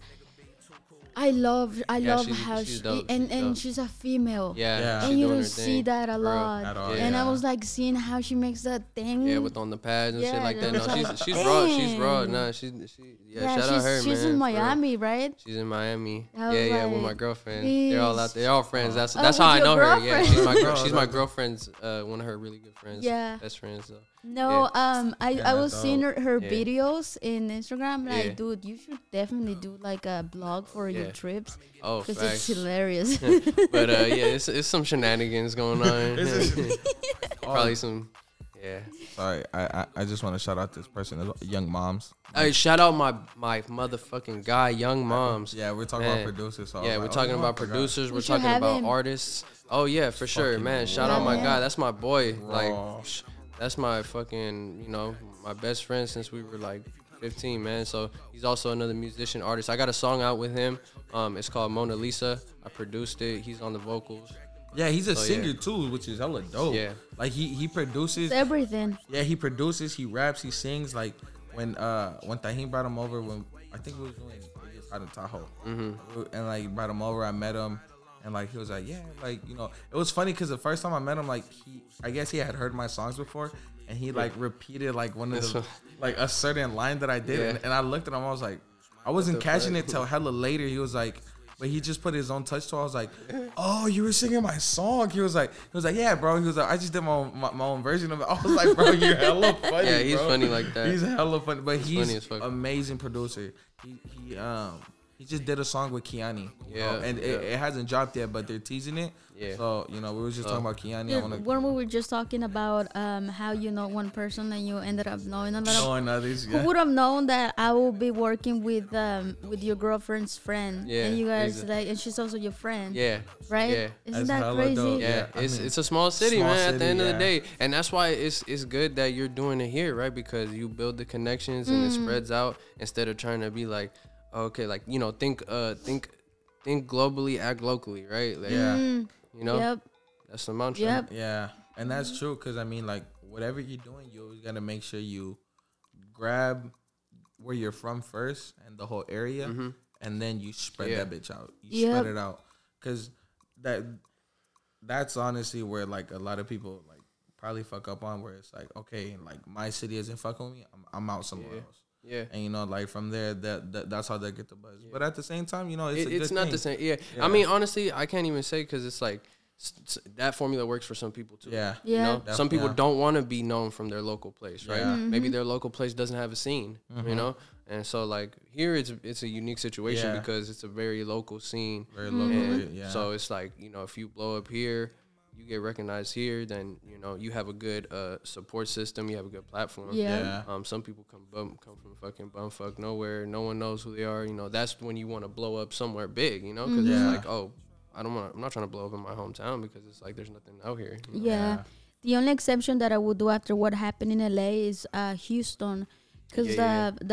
I love. I Yeah, love she's- how she's she dope, and she's and dope. she's a female. Yeah, Yeah. she's and you don't see thing, that a lot. At all, And I was like seeing how she makes that thing. Yeah, with on the pads and shit like that. No, she's like, she's raw. She's raw. "Dang." Nah, she's she. Yeah, Yeah, shout out her, she's man. in for real. Miami, right? She's in Miami. I was Yeah, yeah, with my like, girlfriend. They're all out there. They're all friends. That's Oh, that's how I know your her. Yeah, she's my girl, she's my girlfriend's uh, one of her really good friends. Yeah. best friends. So. No, um, I, Yeah, I was that's seeing her, her Yeah. videos in Instagram. Like, Yeah. dude, you should definitely do like a blog for your trips Oh, because it's hilarious. but uh, yeah, it's, it's some shenanigans going on. Probably some. Yeah. Sorry, I I, I just want to shout out this person, Young Moms. Hey, shout out my my motherfucking guy, Young Moms. Yeah, we're talking Man. about producers. So Yeah, was we're talking oh, about producers. We We're talking about him. artists. Oh yeah, for sure, man. Shout out my raw. guy. That's my boy. Raw. Like, psh, that's my fucking. You know, my best friend since we were like 15, man. So he's also another musician artist. I got a song out with him. Um, it's called Mona Lisa. I produced it. He's on the vocals. Yeah, he's a So, singer yeah. too, which is hella dope. Yeah. like he he produces. It's everything. Yeah, he produces, he raps, he sings. Like when uh when Tajin brought him over when I think we was doing Vegas out in Tahoe, mm-hmm. and like brought him over, I met him, and like he was like, yeah, like you know, it was funny because the first time I met him, like he, I guess he had heard my songs before, and he like repeated like one of the like a certain line that I did, Yeah. and, and I looked at him, I was like, I wasn't catching it till hella later. He was like. But he just put his own touch to it. I was like, "Oh, you were singing my song." He was like, "He was like, yeah, bro." He was like, "I just did my own, my, my own version of it." I was like, "Bro, you're hella funny." Yeah, he's bro. funny like that. He's hella funny, but he's, funny as fuck. amazing producer. He he um he just did a song with Kiani. Yeah, know, and yeah. It, it hasn't dropped yet, but they're teasing it. Yeah. So you know, we were just Oh. talking about Kiani. Yeah, I want to when we were just talking about um, how you know one person and you ended up knowing a lot of knowing others. Who would have known that I will be working with um with your girlfriend's friend? Yeah, and you guys exactly. like, and she's also your friend. Yeah. right. yeah. Isn't That's that crazy? dope. Yeah, Yeah, I it's mean, it's a small city, small man. at the city, end of the day, and that's why it's it's good that you're doing it here, right? Because you build the connections and Mm. it spreads out instead of trying to be like, okay, like you know, think uh think think globally, act locally, right? Like, Yeah. Mm, you know, Yep. that's the mantra. Yep. Yeah, and that's true because I mean, like whatever you're doing, you always gotta make sure you grab where you're from first and the whole area, Mhm. and then you spread Yeah. that bitch out. You Yep. spread it out because that that's honestly where like a lot of people like probably fuck up on where it's like okay, like my city isn't fucking with me, I'm, I'm out somewhere Yeah. else. Yeah. And you know, like from there, that, that that's how they get the buzz. But at the same time, you know, it's It- a it's not thing. the same. Yeah. Yeah. I mean, honestly, I can't even say because it's like s- s- that formula works for some people too. Yeah, You Yeah. know, Def- some people yeah. don't want to be known from their local place, right? Yeah. Maybe their local place doesn't have a scene, Mhm. you know, and so like here it's it's a unique situation Yeah. because it's a very local scene. very local. And Yeah. So it's like you know, if you blow up here, you get recognized here, then you know you have a good uh, support system, you have a good platform. Yeah. yeah. Um, some people come bum, come from fucking bumfuck nowhere. No one knows who they are. You know, that's when you want to blow up somewhere big. You know, because Yeah. it's like, oh, I don't want. I'm not trying to blow up in my hometown because it's like there's nothing out here. you know? Yeah. The only exception that I would do after what happened in LA is uh, Houston, because Yeah, the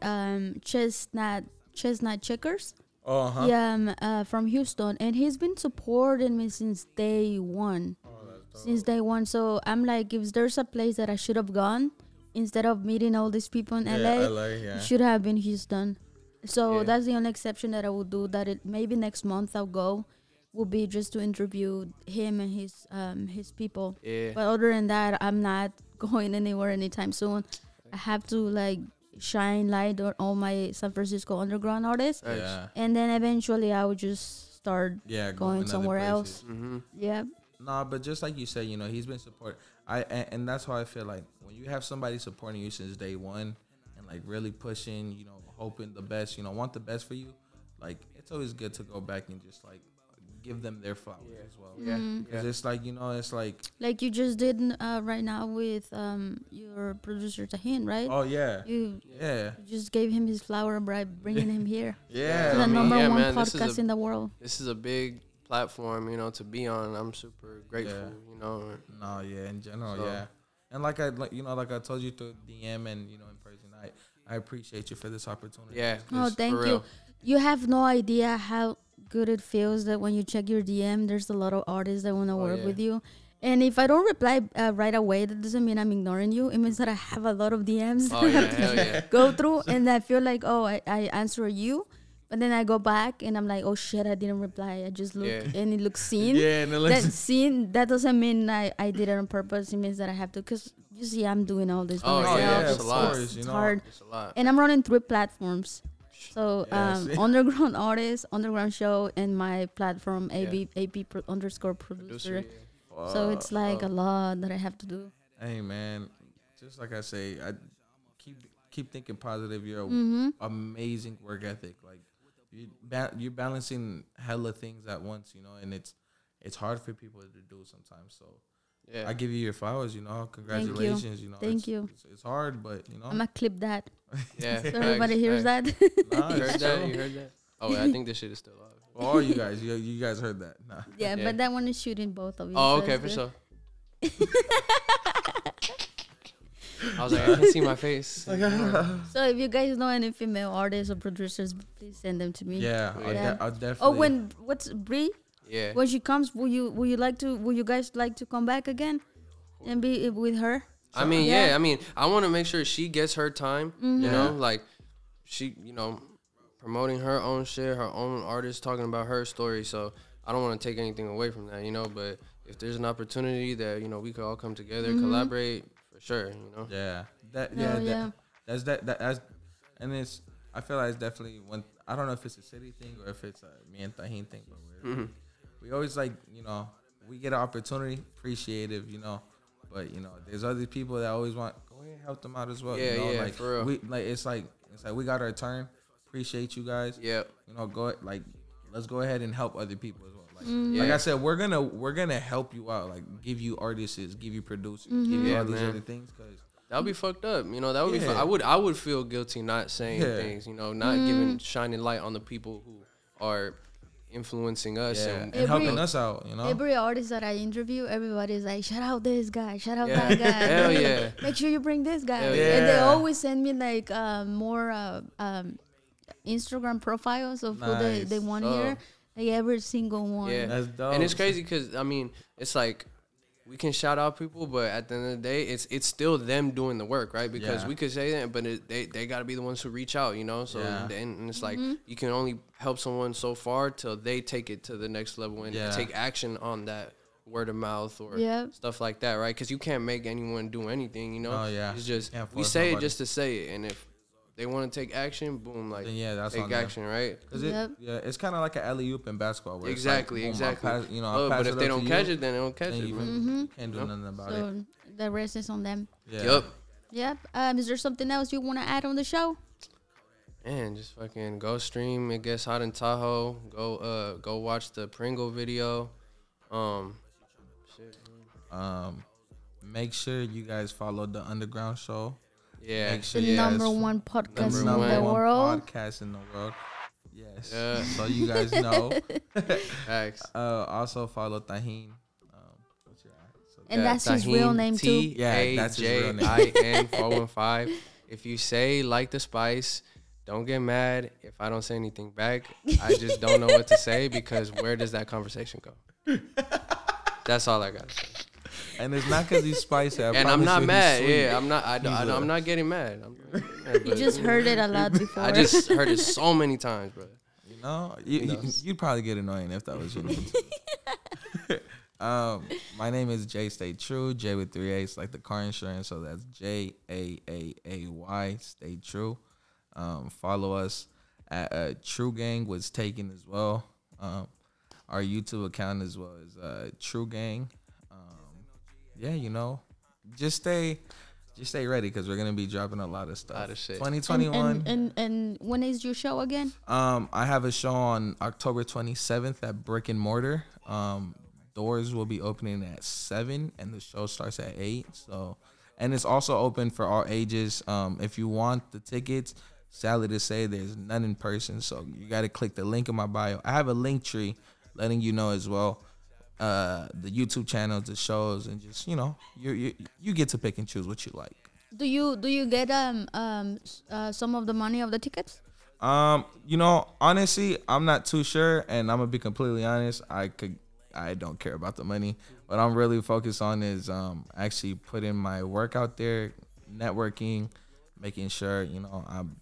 the um, chestnut chestnut checkers, Oh, huh. yeah, um, uh, from Houston, and he's been supporting me since day one. Oh, Since day one, so I'm like, if there's a place that I should have gone instead of meeting all these people in Yeah, LA, LA, yeah. should have been Houston. So Yeah. that's the only exception that I would do. That it maybe next month I'll go, will be just to interview him and his um his people. Yeah. But other than that, I'm not going anywhere anytime soon. I have to like shine light on all my San Francisco underground artists, Yeah. and then eventually I would just start. Yeah, Going somewhere else. Mm-hmm. Yeah, Nah, but just like you said, you know, he's been support. I and, and that's how I feel like when you have somebody supporting you since day one and like really pushing, you know, hoping the best, you know, want the best for you. Like it's always good to go back and just like give them their flowers Yeah. as well. Yeah. Mm. Because yeah. it's like you know, it's like like you just did uh, right now with um your producer Tajin, right? oh yeah, You yeah, you just gave him his flower by bringing him here. yeah. to the I mean, number yeah, one man, this is podcast a- in the world. This is a big platform, you know, to be on. I'm super grateful. Yeah. You know. No, yeah, in general, So- yeah. And like I, like you know, like I told you through DM and you know in person, I I appreciate you for this opportunity. Yeah. Oh, thank you. You have no idea how good it feels that when you check your DM, there's a lot of artists that want to Oh, work yeah. with you. And if I don't reply uh, right away, that doesn't mean I'm ignoring you. It means that I have a lot of DMs Oh yeah, yeah. go through, and I feel like, oh, I, I answer you, but then I go back and I'm like, oh shit, I didn't reply. I just look Yeah. and it looks seen. yeah, and it That seen that doesn't mean I, I did it on purpose. It means that I have to, cause you see, I'm doing all this Oh, myself. yeah, it's, it's a lot. it's- Course, it's hard It's a lot. and I'm running three platforms. So Yeah, um, underground artist, underground show, and my platform AB AP pro- underscore producer. Producer. So it's like a lot that I have to do. Hey man, just like I say, I keep keep thinking positive. You're Mm-hmm. amazing work ethic. Like you ba- you're balancing hella things at once, you know, and it's it's hard for people to do sometimes. So Yeah. I give you your flowers, you know. you. Congratulations, you. know. Thank it's, you. It's, it's hard, but you know. I'm gonna clip that yeah. so everybody hears that. nah, You heard that? You heard that? Oh, I think this shit is still live. All you guys, you, you guys heard that. Nah. yeah, Yeah. but that one is shooting both of you. Oh, okay, for good. sure. I was like, I can see my face. Uh, so if you guys know any female artists or producers, please send them to me. Yeah, I'll, de- I'll definitely. Oh, when what's Brie? Yeah. When she comes, will you will you like to will you guys like to come back again and be with her? I mean, Yeah. yeah. I mean, I want to make sure she gets her time. You mm-hmm. Yeah. know, like she, you know, promoting her own shit, her own artist, talking about her story. So I don't want to take anything away from that, you know. But if there's an opportunity that you know we could all come together, mm-hmm. collaborate for sure. You know. Yeah, that No, yeah, that, yeah. that's that, that that's and it's I feel like it's definitely one. I don't know if it's a city thing or if it's a me and Tajin thing, but we're, mm-hmm. We always like you know we get an opportunity, appreciative, you know, but you know there's other people that always want go ahead and help them out as well. Yeah, you know? yeah, like, for real. We like it's like it's like we got our turn. Appreciate you guys. Yeah. You know, go like let's go ahead and help other people as well. Like, Mm-hmm. like Yeah. I said, we're gonna we're gonna help you out. Like give you artists, give you producers, give you Yeah, all these man. other things because. That would be fucked up, you know. That would be. Fun. Yeah. I would. I would feel guilty not saying Yeah. things, you know, not giving shining light on the people who are influencing us. Yeah, And, and helping us out, you know. Every artist that I interview, everybody's like, "Shout out this guy! Shout out Yeah. that guy! Hell yeah. Make sure you bring this guy!" Hell And they always send me like uh, more uh, um, Instagram profiles of who they, they want Oh. here. Like every single one. Yeah, That's dope. And it's crazy because I mean, it's like we can shout out people, but at the end of the day, it's it's still them doing the work, right? Because Yeah. we could say that, but it, they they got to be the ones who reach out, you know. So Yeah. then and it's like Mm-hmm. you can only help someone so far till they take it to the next level and Yeah. take action on that word of mouth or Yeah. stuff like that, right? Because you can't make anyone do anything, you know. Oh, yeah. it's just Can't we force say it just to say it, and if they want to take action, boom, like Then yeah, that's take them. action, right? Cause Yep. it, yeah, it's kind of like an alley oop in basketball. Where Exactly, like, boom, exactly. pass- you know, I'll Oh, pass but it if they don't you, catch it, then they don't catch it. you. Mm-hmm. can't do Yep. nothing about it. So the rest is on them. Yeah. Yup. Yep. Um, is there something else you want to add on the show? Man, just fucking go stream. It gets hot in Tahoe. Go uh go watch the Pringle video. Um, shit. Um, make sure you guys follow the Underground Show. Yeah. Make sure The you number one podcast in Number the one world. podcast in the world. Yes. Yeah. So you guys know. Facts. uh, also follow Tajin. Um, what's your so And that's his real name, too. Yeah, that's his real name. T-A-J-I-N 415. If you say like the spice, don't get mad if I don't say anything back. I just don't know what to say because where does that conversation go? That's all I got to say. And it's not because he's spicy. I and I'm not mad. Yeah, I'm not. I, don't- I, He's don't- a- I'm not getting mad. I'm, not You but- just heard it a lot before. I just heard it so many times, bro. You know, you, He you, knows. you'd probably get annoying if that was your name. um, my name is Jay Stay True. J with three A's, like the car insurance. So that's J A A A Y. Stay True. Um, follow us at uh, True Gang was taken as well. Um, our YouTube account as well as uh, True Gang. Yeah, you know, just stay. Just stay ready because we're gonna be dropping a lot of stuff. Lot of shit. and, 2021. and, and and when is your show again? Um, I have a show on October 27th at Brick and Mortar. Um, doors will be opening at seven, and the show starts at eight. So, and it's also open for all ages. Um, if you want the tickets, sadly to say, there's none in person. So you got to click the link in my bio. I have a link tree letting you know as well. Uh, the YouTube channels, the shows, and just you know, you you you get to pick and choose what you like. Do you do you get um um uh, some of the money of the tickets? Um, you know, honestly, I'm not too sure, and I'm gonna be completely honest. I could, I don't care about the money. What I'm really focused on is um actually putting my work out there, networking, making sure you know I'm,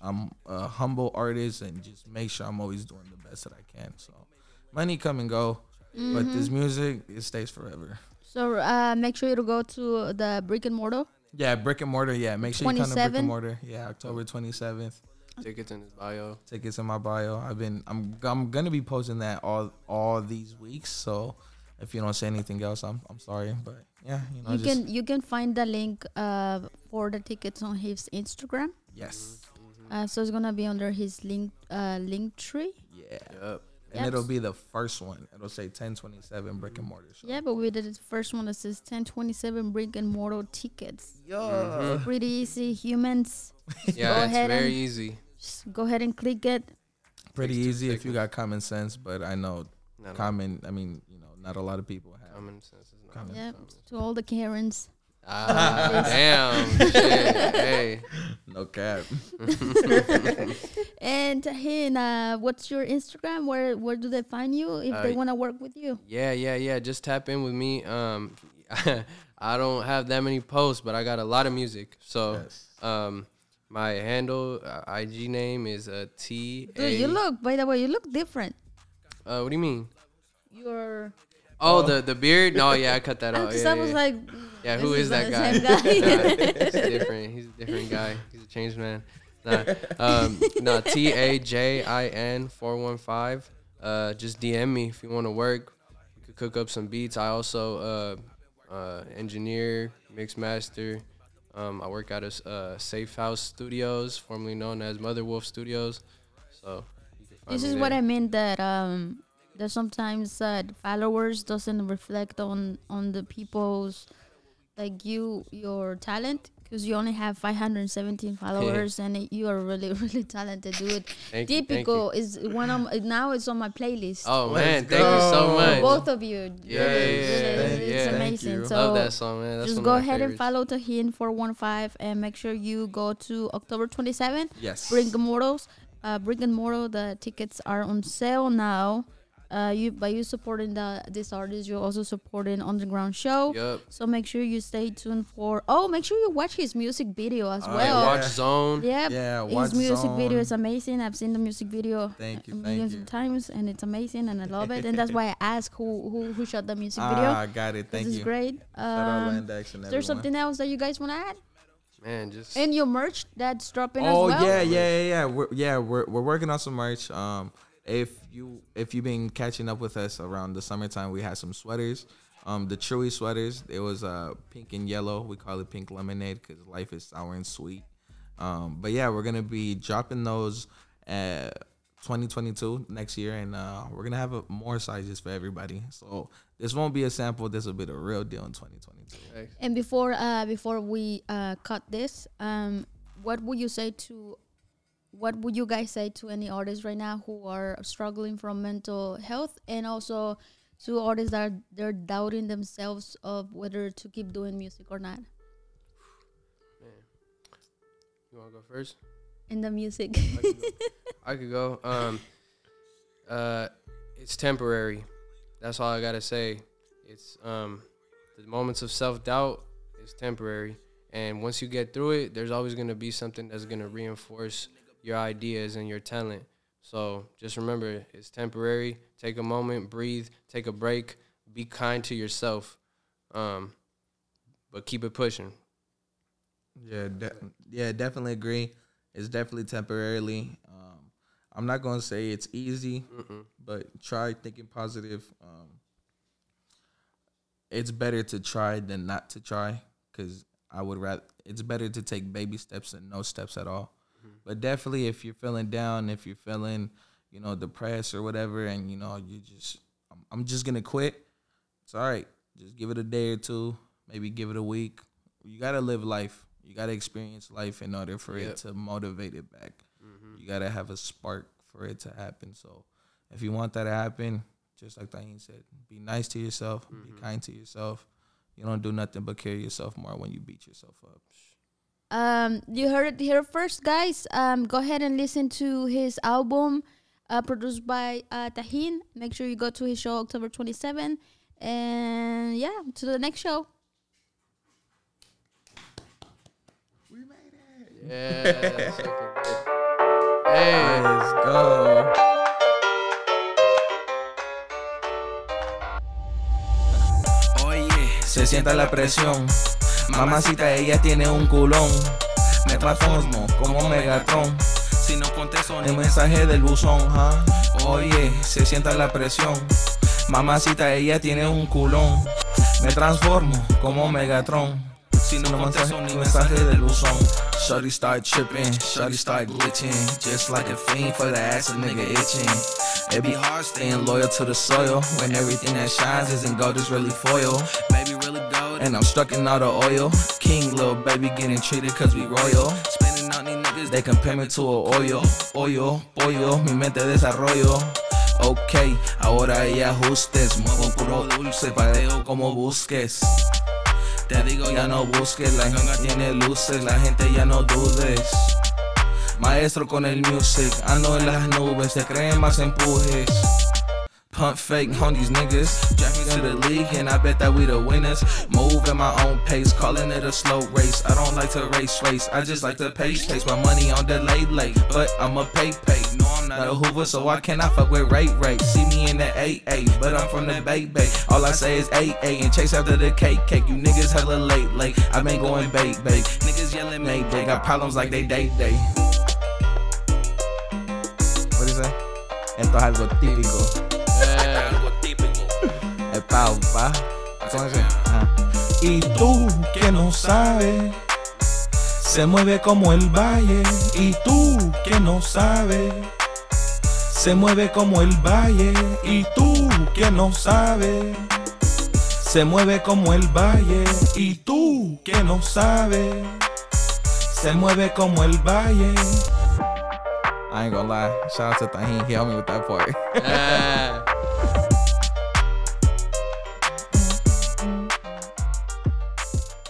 I'm a humble artist, and just make sure I'm always doing the best that I can. So, money come and go, but this music it stays forever. So uh, make sure you go to the brick and mortar. Yeah, brick and mortar. Yeah, make sure you come to brick and mortar. Yeah, October 27th. Tickets in his bio. tickets in my bio. I've been I'm I'm gonna be posting that all all these weeks. So if you don't say anything else, I'm I'm sorry, but yeah, you know, you can you can find the link uh for the tickets on his Instagram. yes, Uh, so it's gonna be under his link uh link tree. yeah, Yep. And Yep. it'll be the first one. It'll say 1027 brick and mortar. Show. Yeah, but we did the first one that says 1027 brick and mortar tickets. yeah. Mm-hmm. Pretty easy, humans. Yeah, Go it's ahead very and- easy. Just go ahead and click it. pretty Takes two easy if you got common sense. But I know Not common. I mean, you know, not a lot of people have. common sense is not Common Yep. common. To all the Karens. Ah, damn. Shit. Hey. No cap. And Tajin, uh, what's your Instagram? Where where do they find you if they Uh, want to work with you? Yeah, yeah, yeah. Just tap in with me. Um, I don't have that many posts, but I got a lot of music. So, Yes. um, my handle uh, IG name is uh, T A. Dude, you look. By the way, you look different. Uh, what do you mean? You're. Oh, the the beard? No, yeah, I cut that out. Because Yeah, I was yeah. like, Yeah, who is is that guy? guy. Nah, he's different. He's a different guy. He's a changed man. Nah, um, no, T A J I N four one five. Uh, just DM me if you want to work. You could cook up some beats. I also uh, uh, engineer, mix master. Um, I work out of uh, Safe House Studios, formerly known as Mother Wolf Studios. So you can find this is what. I mean that um that sometimes uh, followers doesn't reflect on on the people's like you your talent because you only have 517 followers and it- you are really really talented dude Thank you, typical is one of my- now it's on my playlist Oh Let's man, thank you so much. both of you Yeah, Really, yeah, yeah, it's yeah. Amazing so Love that song, man. That's just go of my ahead and favorites. follow Tajin 415 and make sure you go to October 27th Yes. Bring Mortals. Uh, Bring and Mortal. The tickets are on sale now. Uh, you by you supporting the this artist, you're also supporting Underground Show. Yup. So make sure you stay tuned for. Oh, make sure you watch his music video as Oh, well. Watch Zone. Yep. Yeah, His watch music video is amazing. I've seen the music video Thank you, thank millions you. of times, and it's amazing, and I love it. and that's why I ask who who who shot the music Ah, video. I got it. This Thank is you. great. Shout out Um, Landex is there something else that you guys want to add? Man, just And your merch that's dropping Oh as well. yeah, yeah, yeah, yeah. We're, yeah, we're we're working on some merch. Um, if you if you've been catching up with us around the summertime, we had some sweaters. Um, the Chewy sweaters. It was uh pink and yellow. We call it pink lemonade because life is sour and sweet. Um, but yeah, we're gonna be dropping those at 2022 next year, and uh, we're gonna have a, more sizes for everybody. So this won't be a sample. This will be the real deal in 2022. And before uh before we uh cut this, um what would you say to what would you guys say to any artists right now who are struggling from mental health and also to artists that are they're doubting themselves of whether to keep doing music or not Man. you want to go first? in the music? I could go. I could go. Um, uh, it's temporary. That's all I gotta say. It's um, the moments of self doubt is temporary, and once you get through it, there's always gonna be something that's gonna reinforce your ideas and your talent. So just remember, it's temporary. Take a moment, breathe, take a break, be kind to yourself, um, but keep it pushing. Yeah, de- yeah, definitely agree. It's definitely temporarily. Um, I'm not gonna say it's easy, Mm-mm. but try thinking positive. Um, it's better to try than not to try, because I would rather. It's better to take baby steps than no steps at all. But definitely, if you're feeling down, if you're feeling, you know, depressed or whatever, and you know, you just, I'm, I'm just gonna quit. It's all right. Just give it a day or two, maybe give it a week. You gotta live life. You gotta experience life in order for Yep. it to motivate it back. Mm-hmm. You gotta have a spark for it to happen. So, if you want that to happen, just like Diane said, be nice to yourself, Mm-hmm. be kind to yourself. You don't do nothing but carry yourself more when you beat yourself up. Um, you heard it here first, guys. Um, go ahead and listen to his album, uh, produced by uh, Tajin. Make sure you go to his show October 27. And yeah, to the next show. Yeah. so good. Hey. Let's go. Oye, se sienta la presión. Mamacita, ella tiene un culón. Me transformo como Megatron. Si no contesto ni mensaje del buzón, ¿ah? Oye, se sienta la presión. Mamacita, ella tiene un culón. Me transformo como Megatron. Si no contesto ni mensaje del buzón. Shorty start tripping, shorty start glitching. Just like a fiend for the ass, a nigga itching. It be hard staying loyal to the soil when everything that shines isn't gold, it's really foil. Baby. And I'm struck in all the oil. King, little baby, getting treated cause we royal. Spending on these niggas, they compare me to a oil. Oil, pollo, mi mente desarrollo. Ok, ahora hay ajustes. Muevo puro dulce, padeo como busques. Te digo ya no busques, la ganga tiene luces, la gente ya no dudes. Maestro con el music, ando en las nubes, te creen más empujes. Pump fake on these niggas. Jack me to the league, and I bet that we the winners. Move at my own pace, calling it a slow race. I don't like to race race, I just like to pace pace. My money on delay late, late, but I'm a pay pay. No, I'm not a Hoover, so I cannot fuck with rate rate. See me in the AA, but I'm from the Bay Bay. All I say is AA and chase after the cake cake. You niggas hella late late. I been going bake bake. Niggas yelling May Day, got problems like they day day. What you say? Esto es algo típico. Pao, pa. Y tú que no sabes, se mueve como el valle. Y tú que no sabes, se mueve como el valle. Y tú que no sabes, se mueve como el valle. Y tú que no sabes, se mueve como el valle. I ain't gonna lie. Shout out to Tahin. He helped me with that part.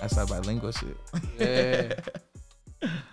That's that bilingual shit. Yeah.